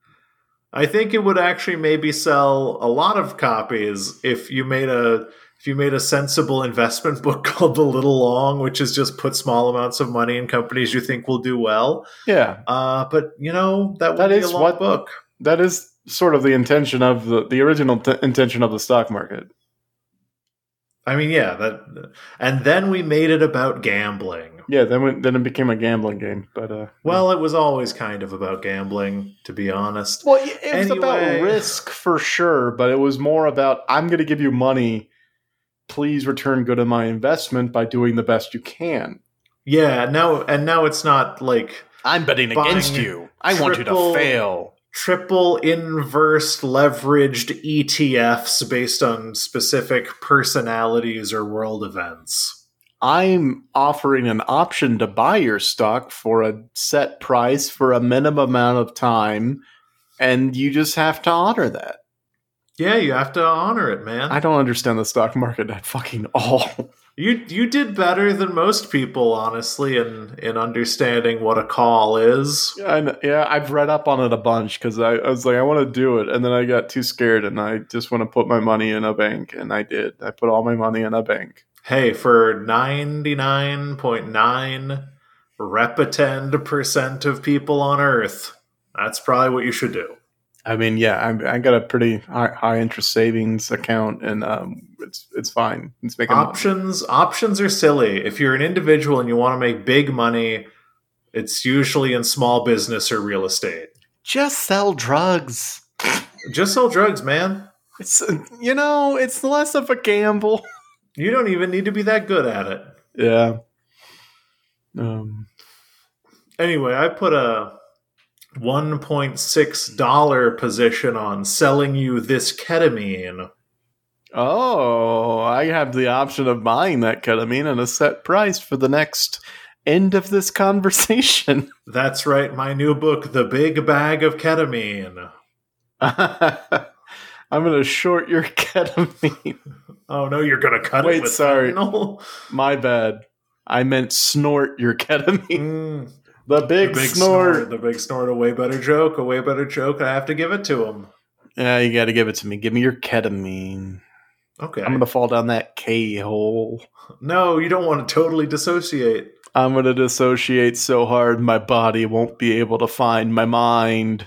I think it would actually maybe sell a lot of copies if you made a if you made a sensible investment [LAUGHS] book called The Little Long, which is just put small amounts of money in companies you think will do well. Yeah, Uh, but you know that would That be a long what- book. that is sort of the intention of the the original t- intention of the stock market. I mean, yeah, that, and then we made it about gambling. Yeah, then we, then it became a gambling game. But uh, Well, it was always kind of about gambling, to be honest. well, it was about risk for sure, but it was more about I'm going to give you money. Please return good on my investment by doing the best you can. Yeah, now and now it's not like I'm betting against you. I want you to fail. triple inverse leveraged ETFs based on specific personalities or world events. I'm offering an option to buy your stock for a set price for a minimum amount of time, and you just have to honor that. Yeah, you have to honor it, man. I don't understand the stock market at fucking all. you you did better than most people, honestly, in in understanding what a call is. I kn- yeah, I've read up on it a bunch because I, I was like, I want to do it, and then I got too scared, and I just want to put my money in a bank, and I did. I put all my money in a bank. Hey, for ninety nine point nine repetend percent of people on Earth, that's probably what you should do. I mean, yeah, I, I got a pretty high, high interest savings account, and um, it's it's fine. It's making money. options options are silly if you're an individual and you want to make big money it's usually in small business or real estate Just sell drugs. just sell drugs man It's you know, it's less of a gamble. [LAUGHS] you don't even need to be that good at it Yeah. Um. anyway i put a 1.6 dollar position on selling you this ketamine Oh, I have the option of buying that ketamine at a set price for the next end of this conversation. [LAUGHS] that's right my new book the big bag of ketamine [LAUGHS] I'm going to short your [LAUGHS] ketamine. Oh no you're gonna cut Wait, it with sorry. fentanyl? [LAUGHS] My bad. I meant snort your ketamine. Mm, The the big, big snort. snort the big snort a way better joke a way better joke i have to give it to him Yeah, you got to give it to me. Give me your ketamine. Okay. I'm to fall down that K hole. no, you don't want to totally dissociate. I'm to dissociate so hard my body won't be able to find my mind.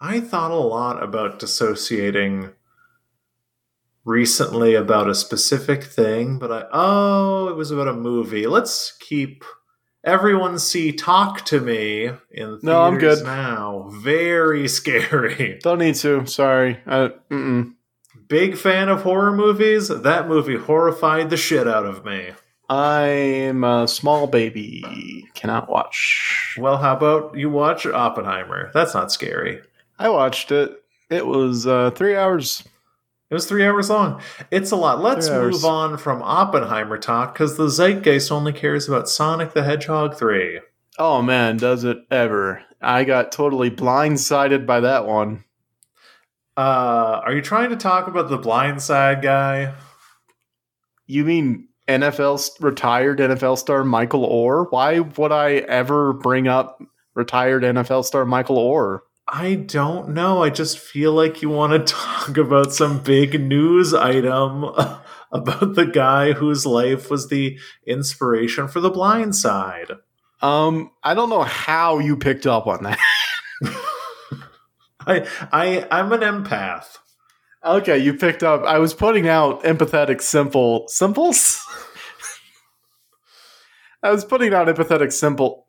I thought a lot about dissociating recently about a specific thing, but I oh, it was about a movie. Let's keep everyone see Talk to Me in theaters No, I'm good. now. Very [LAUGHS] scary. Don't need to. Sorry. I, mm-mm. Big fan of horror movies. That movie horrified the shit out of me. I'm a small baby. Cannot watch. Well, how about you watch Oppenheimer? That's not scary. I watched it. It was uh, three hours. It was three hours long. It's a lot. Let's move on from Oppenheimer talk because the zeitgeist only cares about Sonic the Hedgehog 3. Oh man, does it ever? I got totally blindsided by that one. Uh, are you trying to talk about the Blind Side guy? You mean NFL retired NFL star Michael Oher? Why would I ever bring up retired NFL star Michael Oher? I don't know. I just feel like you want to [LAUGHS] talk about some big news item [LAUGHS] about the guy whose life was the inspiration for the Blind Side. Um, I don't know how you picked up on that. [LAUGHS] I, I, I'm an empath. okay, you picked up. I was putting out empathetic simple simples. I was putting out empathetic simple.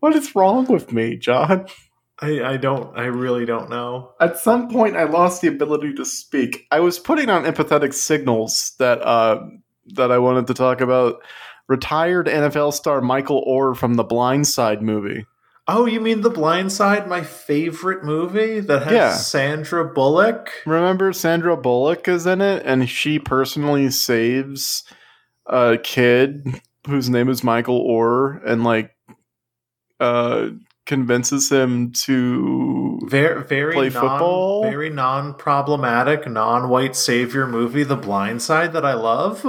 What is wrong with me, John? I, I don't. I really don't know. At some point, I lost the ability to speak. I was putting on empathetic signals that uh, that I wanted to talk about. Retired NFL star Michael Oher from the Blind Side movie. Oh, you mean The Blind Side, my favorite movie that has Yeah. Sandra Bullock? Remember Sandra Bullock is in it, and she personally saves a kid whose name is Michael Oher, and like uh, convinces him to very very Play non, football? very non-problematic, non-white savior movie, The Blind Side, that I love.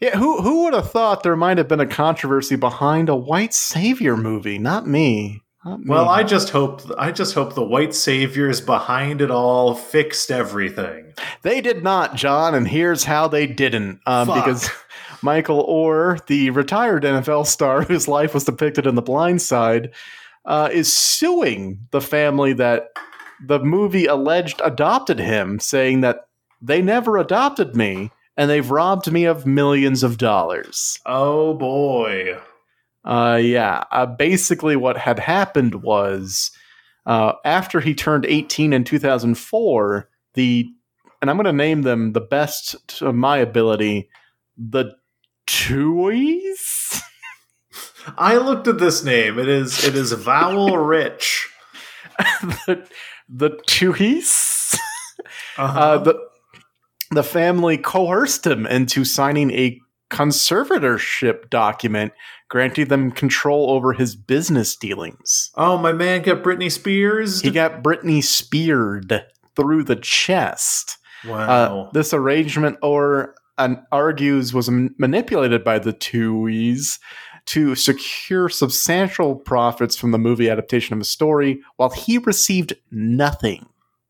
Yeah, who who would have thought there might have been a controversy behind a white savior movie? Not me. Not me. Well, I just hope I just hope the white saviors behind it all fixed everything. they did not, John, and here's how they didn't. Um, because Michael Oher, the retired NFL star [LAUGHS] whose life was depicted in The Blind Side, uh, is suing the family that the movie alleged adopted him, saying that they never adopted me and they've robbed me of millions of dollars. Oh boy. Uh, yeah. Uh, basically, what had happened was uh, after he turned 18 in 2004, the and I'm going to name them the best to my ability, the Toys. I looked at this name. It is it is vowel [LAUGHS] rich. the the. Uh-huh. Uh, the the family coerced him into signing a conservatorship document granting them control over his business dealings. oh, my man got Britney Spears. He got Britney speared through the chest. wow. Uh, this arrangement, or an argues, was m- manipulated by the Tuohys to secure substantial profits from the movie adaptation of a story, while he received nothing.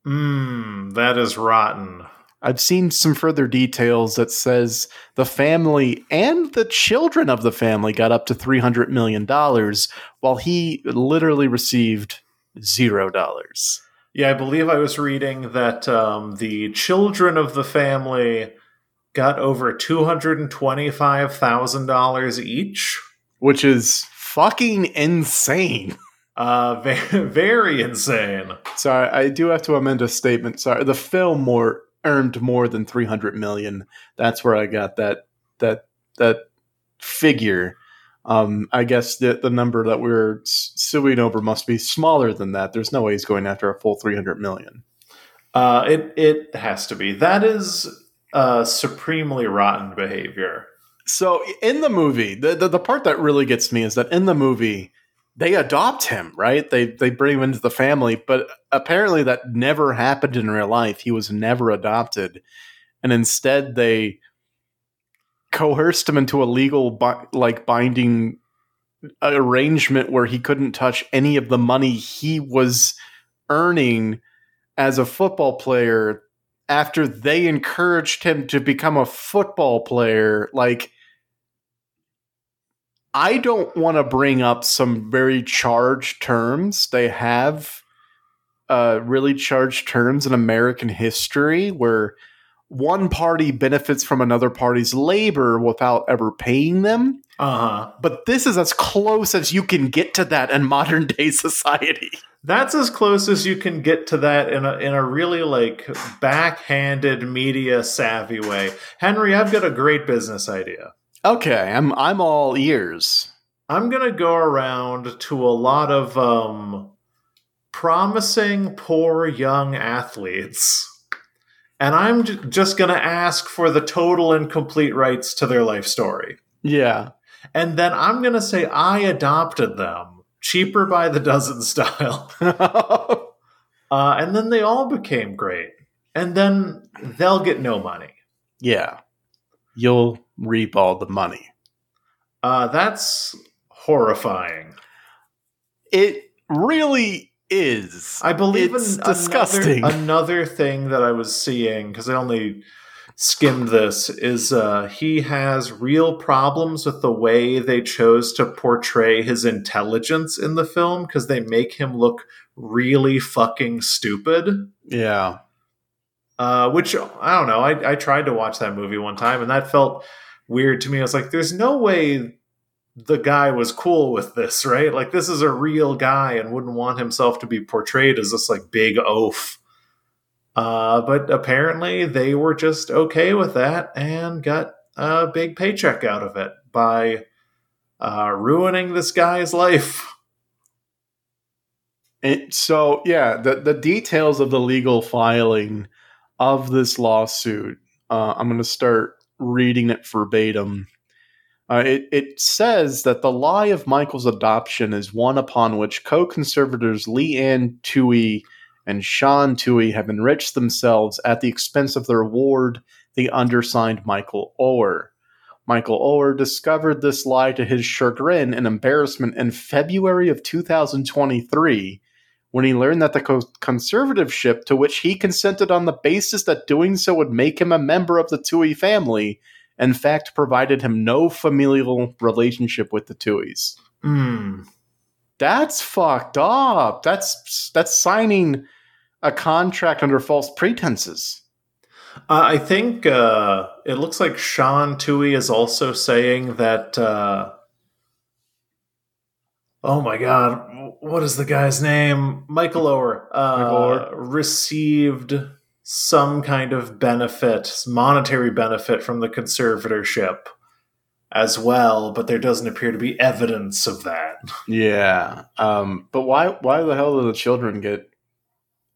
Mmm, that is rotten. I've seen some further details that says the family and the children of the family got up to three hundred million dollars, while he literally received zero dollars. Yeah, I believe I was reading that um, the children of the family got over two hundred and twenty-five thousand dollars each. which is fucking insane. Uh, [LAUGHS] very, very insane. Sorry, I do have to amend a statement. Sorry, the film more earned more than 300 million. That's where I got that that that figure. Um, I guess the the number that we're suing over must be smaller than that. There's no way he's going after a full 300 million. Uh, it it has to be. That is uh, supremely rotten behavior. So in the movie, the, the the part that really gets me is that in the movie they adopt him, right? They they bring him into the family, but apparently that never happened in real life. He was never adopted, and instead they coerced him into a legal bi- like binding arrangement where he couldn't touch any of the money he was earning as a football player after they encouraged him to become a football player like I don't want to bring up some very charged terms. They have uh, really charged terms in American history where one party benefits from another party's labor without ever paying them. Uh huh. But this is as close as you can get to that in modern day society. That's as close as you can get to that in a in a really like backhanded media savvy way. Henry, I've got a great business idea. Okay, I'm I'm all ears. I'm gonna go around to a lot of um, promising poor young athletes, and I'm j- just gonna ask for the total and complete rights to their life story, Yeah. And then I'm gonna say I adopted them, cheaper by the dozen [LAUGHS] style, [LAUGHS] uh, and then they all became great, and then they'll get no money. yeah. You'll reap all the money. Uh, that's horrifying. It really is. I believe It's in disgusting. Another, another thing that I was seeing because I only skimmed this is uh, he has real problems with the way they chose to portray his intelligence in the film because they make him look really fucking stupid. yeah. Uh, which I don't know. I, I tried to watch that movie one time and that felt weird to me. I was like, there's no way the guy was cool with this, right? Like, this is a real guy and wouldn't want himself to be portrayed as this like big oaf. Uh, but apparently they were just okay with that and got a big paycheck out of it by uh, ruining this guy's life. It, so yeah, the the details of the legal filing of this lawsuit. Uh, I'm going to start reading it verbatim. Uh, it, it says that the lie of Michael's adoption is one upon which co-conservators Leigh Anne Tuohy and Sean Tuohy have enriched themselves at the expense of their ward, the undersigned Michael Oher. Michael Oher discovered this lie to his chagrin and embarrassment in February of 2023 when he learned that the co- conservativeship to which he consented on the basis that doing so would make him a member of the Tuohy family, in fact, provided him no familial relationship with the Tuohys. Hmm. That's fucked up. That's that's signing a contract under false pretenses. Uh, I think uh, it looks like Sean Tuohy is also saying that. Uh, oh my god, what is the guy's name? Michael Oher, uh, Michael Oher. received some kind of benefit, monetary benefit from the conservatorship as well, but there doesn't appear to be evidence of that. Yeah. Um, but why why the hell do the children get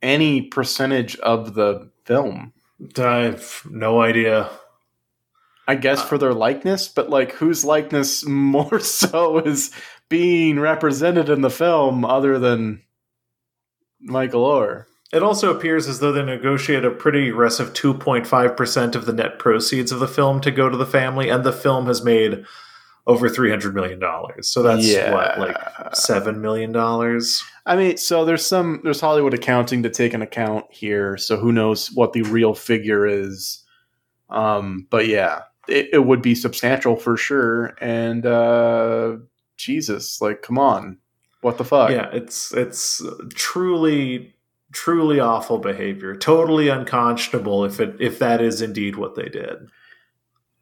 any percentage of the film? I have no idea. I guess for their likeness, but like whose likeness [LAUGHS] more so is being represented in the film other than Michael Oher? It also appears as though they negotiate a pretty aggressive 2.5% of the net proceeds of the film to go to the family, and the film has made over $300 million. So that's Yeah. what, like $7 million? I mean, so there's some there's Hollywood accounting to take an account here, so who knows what the real figure is. Um, but yeah, it, it would be substantial for sure. And uh, Jesus, like, come on, what the fuck? Yeah, it's it's truly truly awful behavior. Totally unconscionable if it if that is indeed what they did.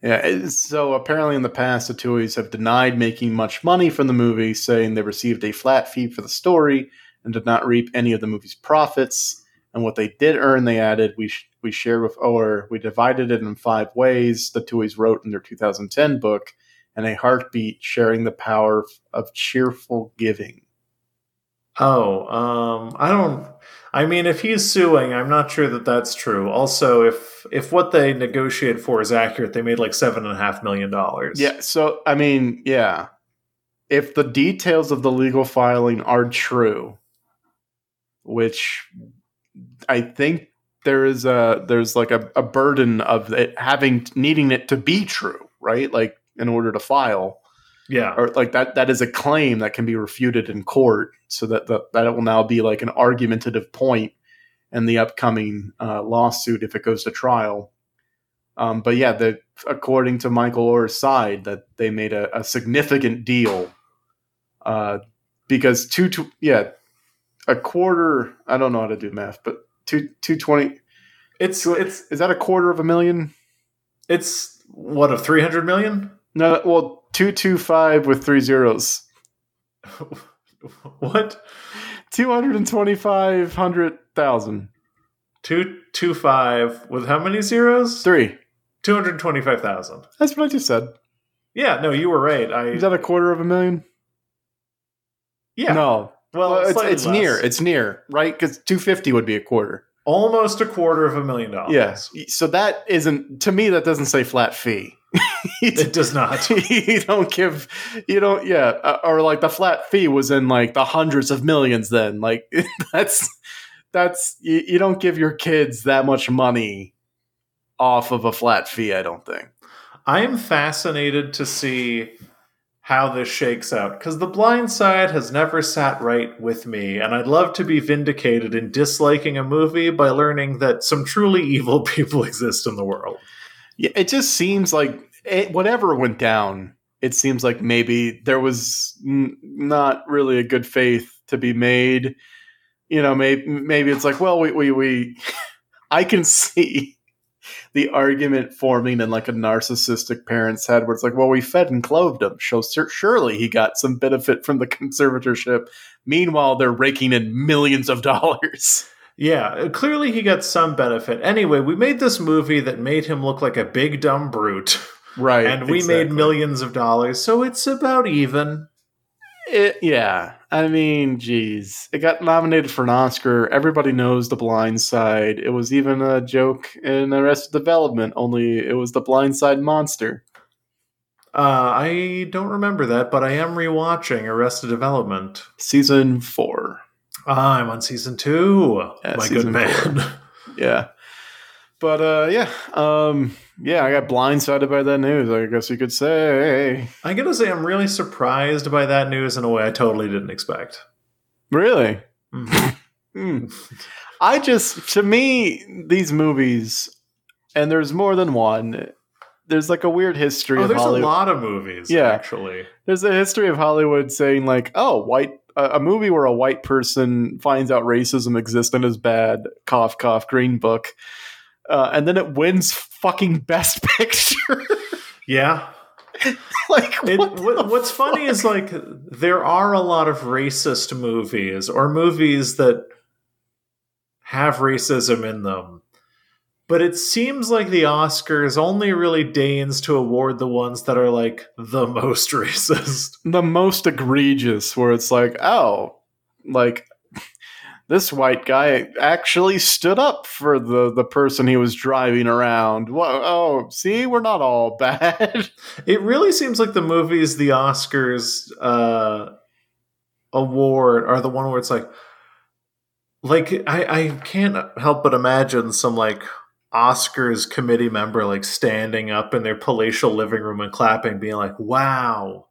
Yeah, so apparently in the past, the Tuohys have denied making much money from the movie, saying they received a flat fee for the story and did not reap any of the movie's profits. And what they did earn, they added, we sh- we shared with Oher. We divided it in five ways. The Tuohys wrote in their 2010 book, In a Heartbeat sharing the power of cheerful giving. Oh, um, I don't. I mean, if he's suing, I'm not sure that that's true. Also, if if what they negotiated for is accurate, they made like seven and a half million dollars. Yeah, so I mean, yeah. If the details of the legal filing are true, which I think there is a there's like a, a burden of it having needing it to be true, right? Like in order to file. Yeah. Or like that that is a claim that can be refuted in court so that the, that it will now be like an argumentative point in the upcoming uh, lawsuit if it goes to trial. Um, but yeah, the according to Michael Oher's side, that they made a, a significant deal uh, because two, two, yeah, a quarter. I don't know how to do math, but two two twenty It's it's is that a quarter of a million? it's what of three hundred million? No, well, two two five with three zeros, [LAUGHS] what two hundred and twenty five hundred thousand two two five with how many zeros? three. Two hundred twenty five thousand. That's what I just said. Yeah, no, you were right. I Is that a quarter of a million? yeah. No. well, Well, it's, it's less. near. It's near, right? Because 250 would be a quarter. almost a quarter of a million dollars. Yes. So that isn't, to me, that doesn't say flat fee. [LAUGHS] it does not. [LAUGHS] you don't give, you don't, yeah. uh, Or like the flat fee was in like the hundreds of millions then. Like [LAUGHS] that's, that's, you, you don't give your kids that much money off of a flat fee, I don't think. I am fascinated to see how this shakes out because the blind side has never sat right with me, and I'd love to be vindicated in disliking a movie by learning that some truly evil people exist in the world. Yeah, it just seems like it, whatever went down, it seems like maybe there was n- not really a good faith to be made. You know, maybe maybe it's like, well, we we we, [LAUGHS] I can see [LAUGHS] the argument forming in like a narcissistic parent's head, where it's like, well, we fed and clothed him, so surely he got some benefit from the [LAUGHS] conservatorship. Meanwhile, they're raking in millions of dollars. Yeah, uh, clearly he got some benefit. Anyway, we made this movie that made him look like a big dumb brute, Right, and we made millions of dollars, so it's about even. It, yeah, I mean, geez, it got nominated for an Oscar. Everybody knows The Blind Side. It was even a joke in Arrested Development. Only it was the Blind Side monster. Uh, I don't remember that, but I am rewatching Arrested Development. Season four. I'm on season two, Yeah, my good man. [LAUGHS] Yeah. But uh yeah, um yeah, I got blindsided by that news, I guess you could say. I gotta say, I'm really surprised by that news in a way I totally didn't expect. Really? Mhm. Hmm. I just to me these movies and there's more than one. There's like a weird history oh, there's Hollywood. a lot of movies, Yeah. actually. There's a history of Hollywood saying like, "Oh, white a a movie where a white person finds out racism exists and is bad." Cough, cough. Green Book, uh, and then it wins fucking Best [LAUGHS] Picture. Yeah. [LAUGHS] like, It, what what, the what's funny is like there are a lot of racist movies or movies that have racism in them. But it seems like the Oscars only really deigns to award the ones that are like the most [LAUGHS] racist. the most egregious where it's like oh like this white guy actually stood up for the the person he was driving around. Whoa, oh see we're not all [LAUGHS] bad. It really seems like the movies the Oscars uh, award are the one where it's like, like I, I can't help but imagine some like Oscars committee member like standing up in their palatial living room and clapping, being like, "Wow,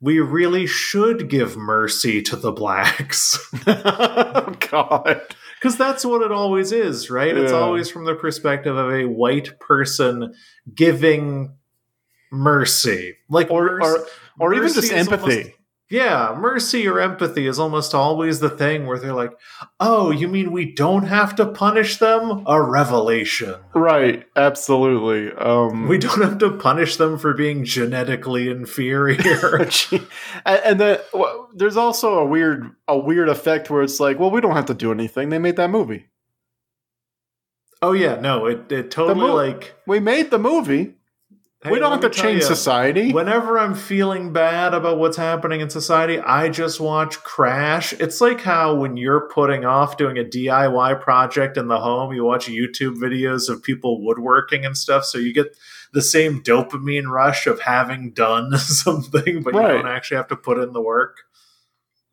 we really should give mercy to the blacks." oh [LAUGHS] god Because that's what it always is, right? It's always from the perspective of a white person giving mercy, like or mercy- or, or even just empathy yeah, mercy or empathy is almost always the thing where they're like, "Oh, you mean we don't have to punish them?" A revelation. right absolutely um We don't have to punish them for being genetically inferior. [LAUGHS] and then well, there's also a weird a weird effect where it's like well we don't have to do anything they made that movie oh yeah, no, it it totally mo- like we made the movie hey, we don't have to change ya, society Whenever I'm feeling bad about what's happening in society, I just watch Crash. It's like how when you're putting off doing a DIY project in the home, you watch YouTube videos of people woodworking and stuff, so you get the same dopamine rush of having done [LAUGHS] something, but Right. you don't actually have to put in the work.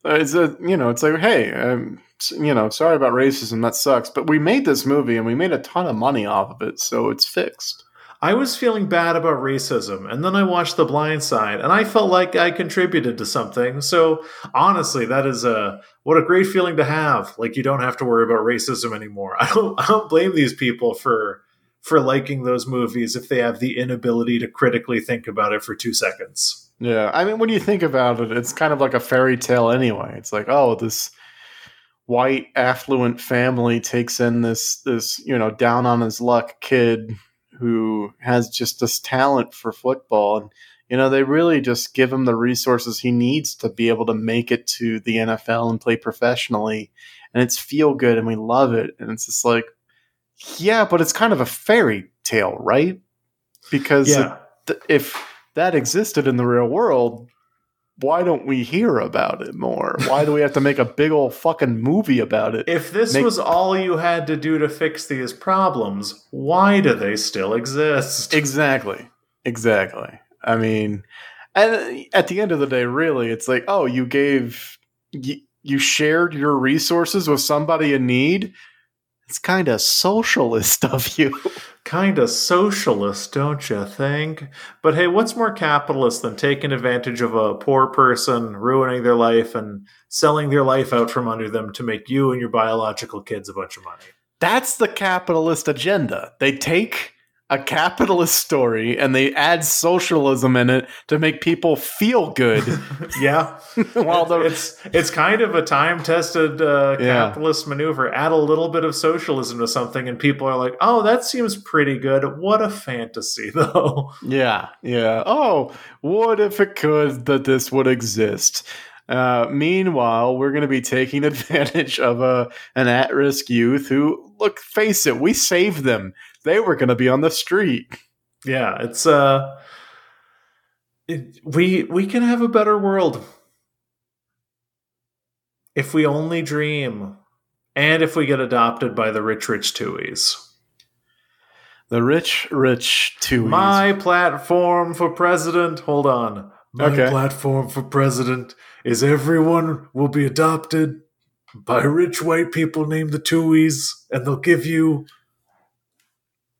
Uh, It's a you know, it's like, hey, um, you know, sorry about racism, that sucks, but we made this movie and we made a ton of money off of it, so it's fixed. I was feeling bad about racism, and then I watched The Blind Side, and I felt like I contributed to something. So honestly, that is a what a great feeling to have. Like you don't have to worry about racism anymore. [LAUGHS] I don't. I don't blame these people for for liking those movies if they have the inability to critically think about it for two seconds. Yeah, I mean, when you think about it, it's kind of like a fairy tale anyway. It's like, oh, this white affluent family takes in this this you know down on his luck kid who has just this talent for football. And you know they really just give him the resources he needs to be able to make it to the NFL and play professionally. And it's feel good and we love it. And it's just like yeah but it's kind of a fairy tale right? Because Yeah. if that existed in the real world, why don't we hear about it more? Why do we have to make a big old fucking movie about it? If this Make- was all you had to do to fix these problems, why do they still exist? Exactly. Exactly. I mean, and at the end of the day, really, it's like, oh, you gave, you, you shared your resources with somebody in need. It's kind of socialist of you. kind of socialist, don't you think? But hey, what's more capitalist than taking advantage of a poor person, ruining their life, and selling their life out from under them to make you and your biological kids a bunch of money? That's the capitalist agenda. They take a capitalist story and they add socialism in it to make people feel good. [LAUGHS] yeah, While the it's it's kind of a time tested uh, Yeah. capitalist maneuver. Add a little bit of socialism to something, and people are like, "Oh, that seems pretty good." What a fantasy, [LAUGHS] though. Yeah, yeah. Oh, what if it could that this would exist? Uh, meanwhile, we're going to be taking [LAUGHS] advantage of a an at risk youth who, look, face it, we saved them. They were going to be on the street. Yeah, it's uh it, we we can have a better world if we only dream and if we get adopted by the rich rich Tuohys. The rich, rich two. My platform for president, hold on. My Okay. platform for president is everyone will be adopted by rich white people named the Tuohys, and they'll give you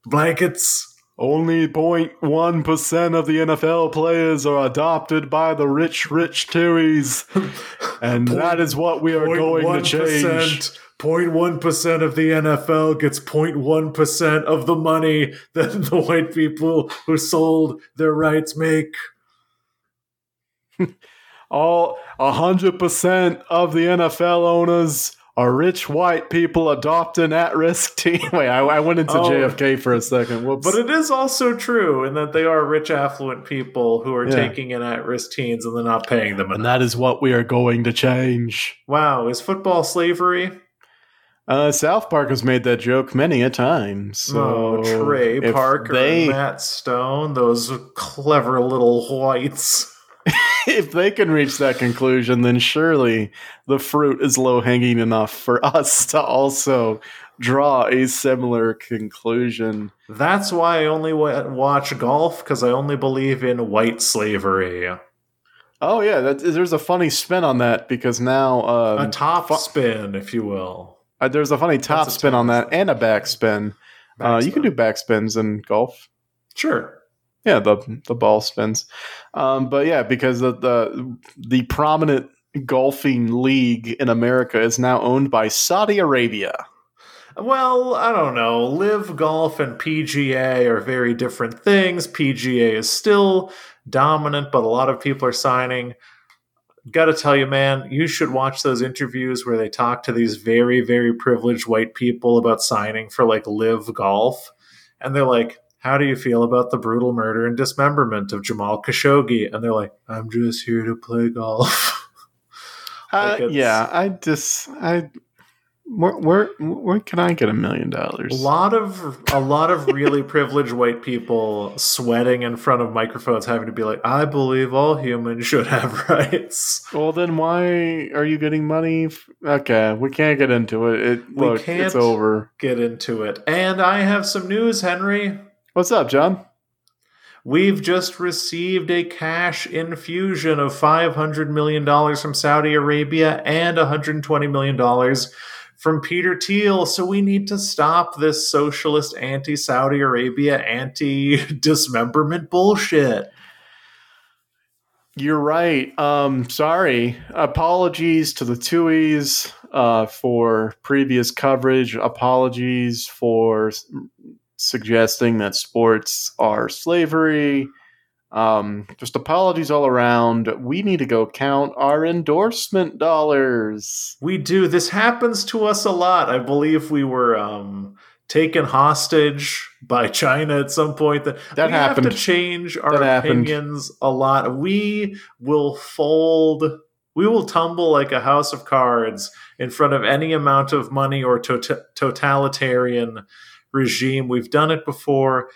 blankets. Only 0.1% of the NFL players are adopted by the rich, rich Tuohys. [LAUGHS] And that is what we are going to change. 0.1% of the NFL gets 0.1% of the money that [LAUGHS] the white people who sold their rights make. [LAUGHS] All 100% of the NFL owners are rich white people adopting at risk team. [LAUGHS] Wait, I, I went into Oh. JFK for a second. Whoops. But it is also true in that they are rich, affluent people who are Yeah. taking in at risk teens and they're not paying them and that is what we are going to change. Wow, is football slavery? Uh, South Park has made that joke many a time. So oh, Trey Parker they, Matt Stone, those clever little whites. [LAUGHS] if they can reach that conclusion, then surely the fruit is low hanging enough for [LAUGHS] us to also draw a similar conclusion. That's why I only wa- watch golf because I only believe in white slavery. Oh yeah, that, there's a funny spin on that because now um, a top fu- spin, if you will. uh, there's a funny top a spin on that and a backspin. Uh, you can do backspins in golf. Sure. Yeah, the the ball spins. Um, but yeah, because the, the the prominent golfing league in America is now owned by Saudi Arabia. Well, I don't know. LIV Golf and PGA are very different things. PGA is still dominant, but a lot of people are signing. Got to tell you, man, you should watch those interviews where they talk to these very, very privileged white people about signing for like LIV Golf. And they're like, How do you feel about the brutal murder and dismemberment of Jamal Khashoggi? And they're like, I'm just here to play golf. [LAUGHS] Uh, Like it's- yeah, I just I where where where can I get a million dollars? A lot of a lot of really [LAUGHS] privileged white people sweating in front of microphones, having to be like, "I believe all humans should have [LAUGHS] rights." Well, then why are you getting money? Okay, we can't get into it. it We look, can't. it's over. Get into it, and I have some news, Henry. What's up, John? We've just received a cash infusion of $500 million from Saudi Arabia and $120 million from Peter Thiel. So we need to stop this socialist anti Saudi Arabia, anti dismemberment bullshit. You're right. Um, sorry. Apologies to the Tuohys uh, for previous coverage. Apologies for suggesting that sports are slavery. Um, just apologies all around. We need to go count our endorsement dollars. We do. This happens to us a lot. I believe we were um, taken hostage by China at some point. That, That we happened. have to change our That happened. opinions a lot. We will fold. We will tumble like a house of cards in front of any amount of money or to- totalitarian regime. We've done it before,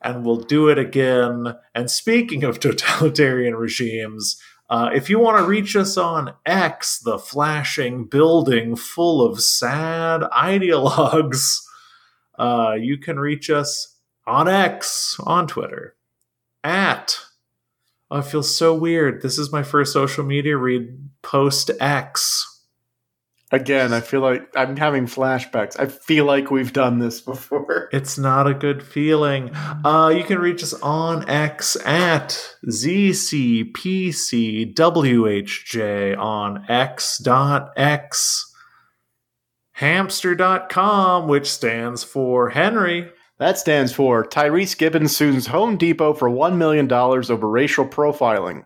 and we'll do it again. And speaking of [LAUGHS] totalitarian regimes. Uh, if you want to reach us on X, the flashing building full of sad ideologues, [LAUGHS] uh, you can reach us on X on Twitter at. Oh, it feels so weird. This is my first social media read post X. Again, I feel like I'm having flashbacks. I feel like we've done this before. [LAUGHS] It's not a good feeling. Uh, you can reach us on X at ZCPCWHJ on X dot X.X. Hamster.com, which stands for Henry. That stands for Tyrese Gibson sues Home Depot for $1 million over racial profiling.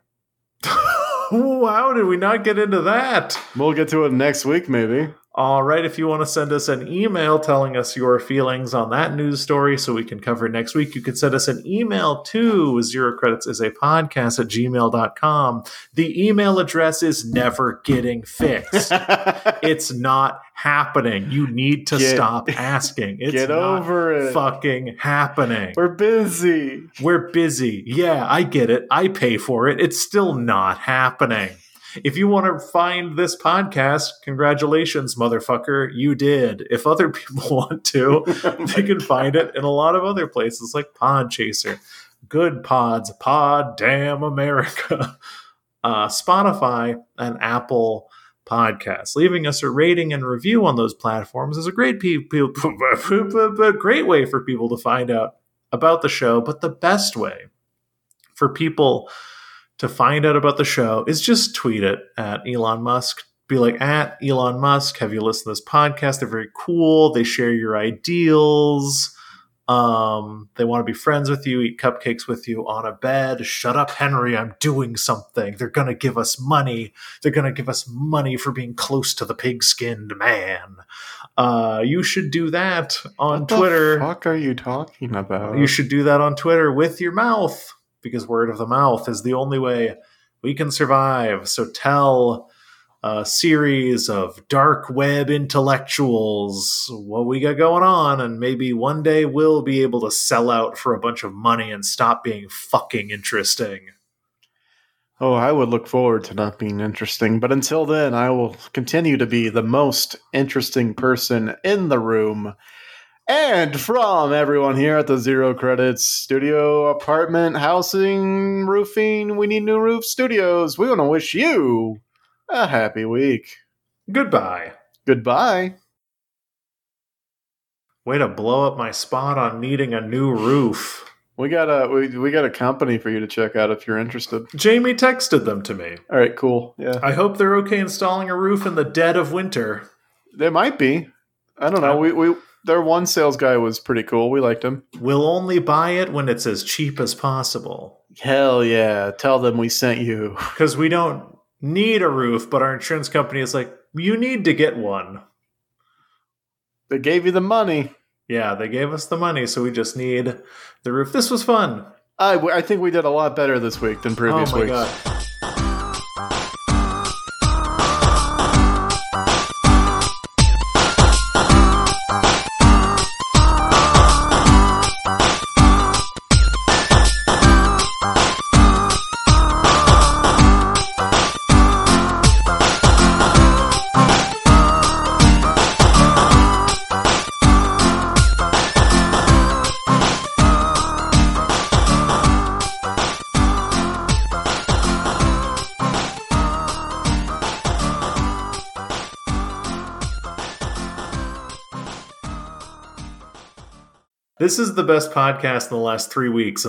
[LAUGHS] [LAUGHS] Wow, did we not get into that? We'll get to it next week, maybe. All right, if you want to send us an email telling us your feelings on that news story so we can cover it next week, you can send us an email to zero credits is a podcast at gmail.com. The email address is never getting fixed. [LAUGHS] it's not happening. You need to Get- stop asking. [LAUGHS] It's Get not over it. fucking happening. We're busy. We're busy. Yeah, I get it. I pay for it. It's still not happening. If you want to find this podcast, congratulations, motherfucker. You did. If other [LAUGHS] people want to, they can find it in a lot of other places like Podchaser, Good Pods, Pod Damn America, [LAUGHS] uh, Spotify, and Apple Podcasts. Leaving us a rating and review on those platforms is a great pe- pe- [LAUGHS] great way for people to find out about the show, but the best way for people to find out about the show is just tweet it at Elon Musk. Be like, at Elon Musk, have you listened to this podcast? They're very cool. They share your ideals. Um, they want to be friends with you, eat cupcakes with you on a bed. Shut up, Henry. I'm doing something. They're going to give us money. They're going to give us money for being close to the pig skinned man. Uh, you should do that on Twitter. What the Twitter. fuck are you talking about? You should do that on Twitter with your mouth because word of the mouth is the only way we can survive. So tell a series of dark web intellectuals what we got going on, and maybe one day we'll be able to sell out for a bunch of money and stop being fucking interesting. Oh, I would look forward to not being interesting, but until then, I will continue to be the most interesting person in the room. And from everyone here at the Zero Credits Studio Apartment Housing Roofing, we need new roof studios. We want to wish you a happy week. Goodbye. Goodbye. Way to blow up my spot on needing a new roof. We got a we, we got a company for you to check out if you're interested. Jamie texted them to me. All right, cool. Yeah, I hope they're okay installing a roof in the dead of winter. they might be. I don't know. We we their one sales guy was pretty cool. We liked him. We'll only buy it when it's as cheap as possible. Hell yeah! Tell them we sent you. Because we don't need a roof, but our insurance company is like, you need to get one. They gave you the money. Yeah, they gave us the money, so we just need the roof. This was fun. I, I think we did a lot better this week than previous oh my weeks. god. This is the best podcast in the last three weeks.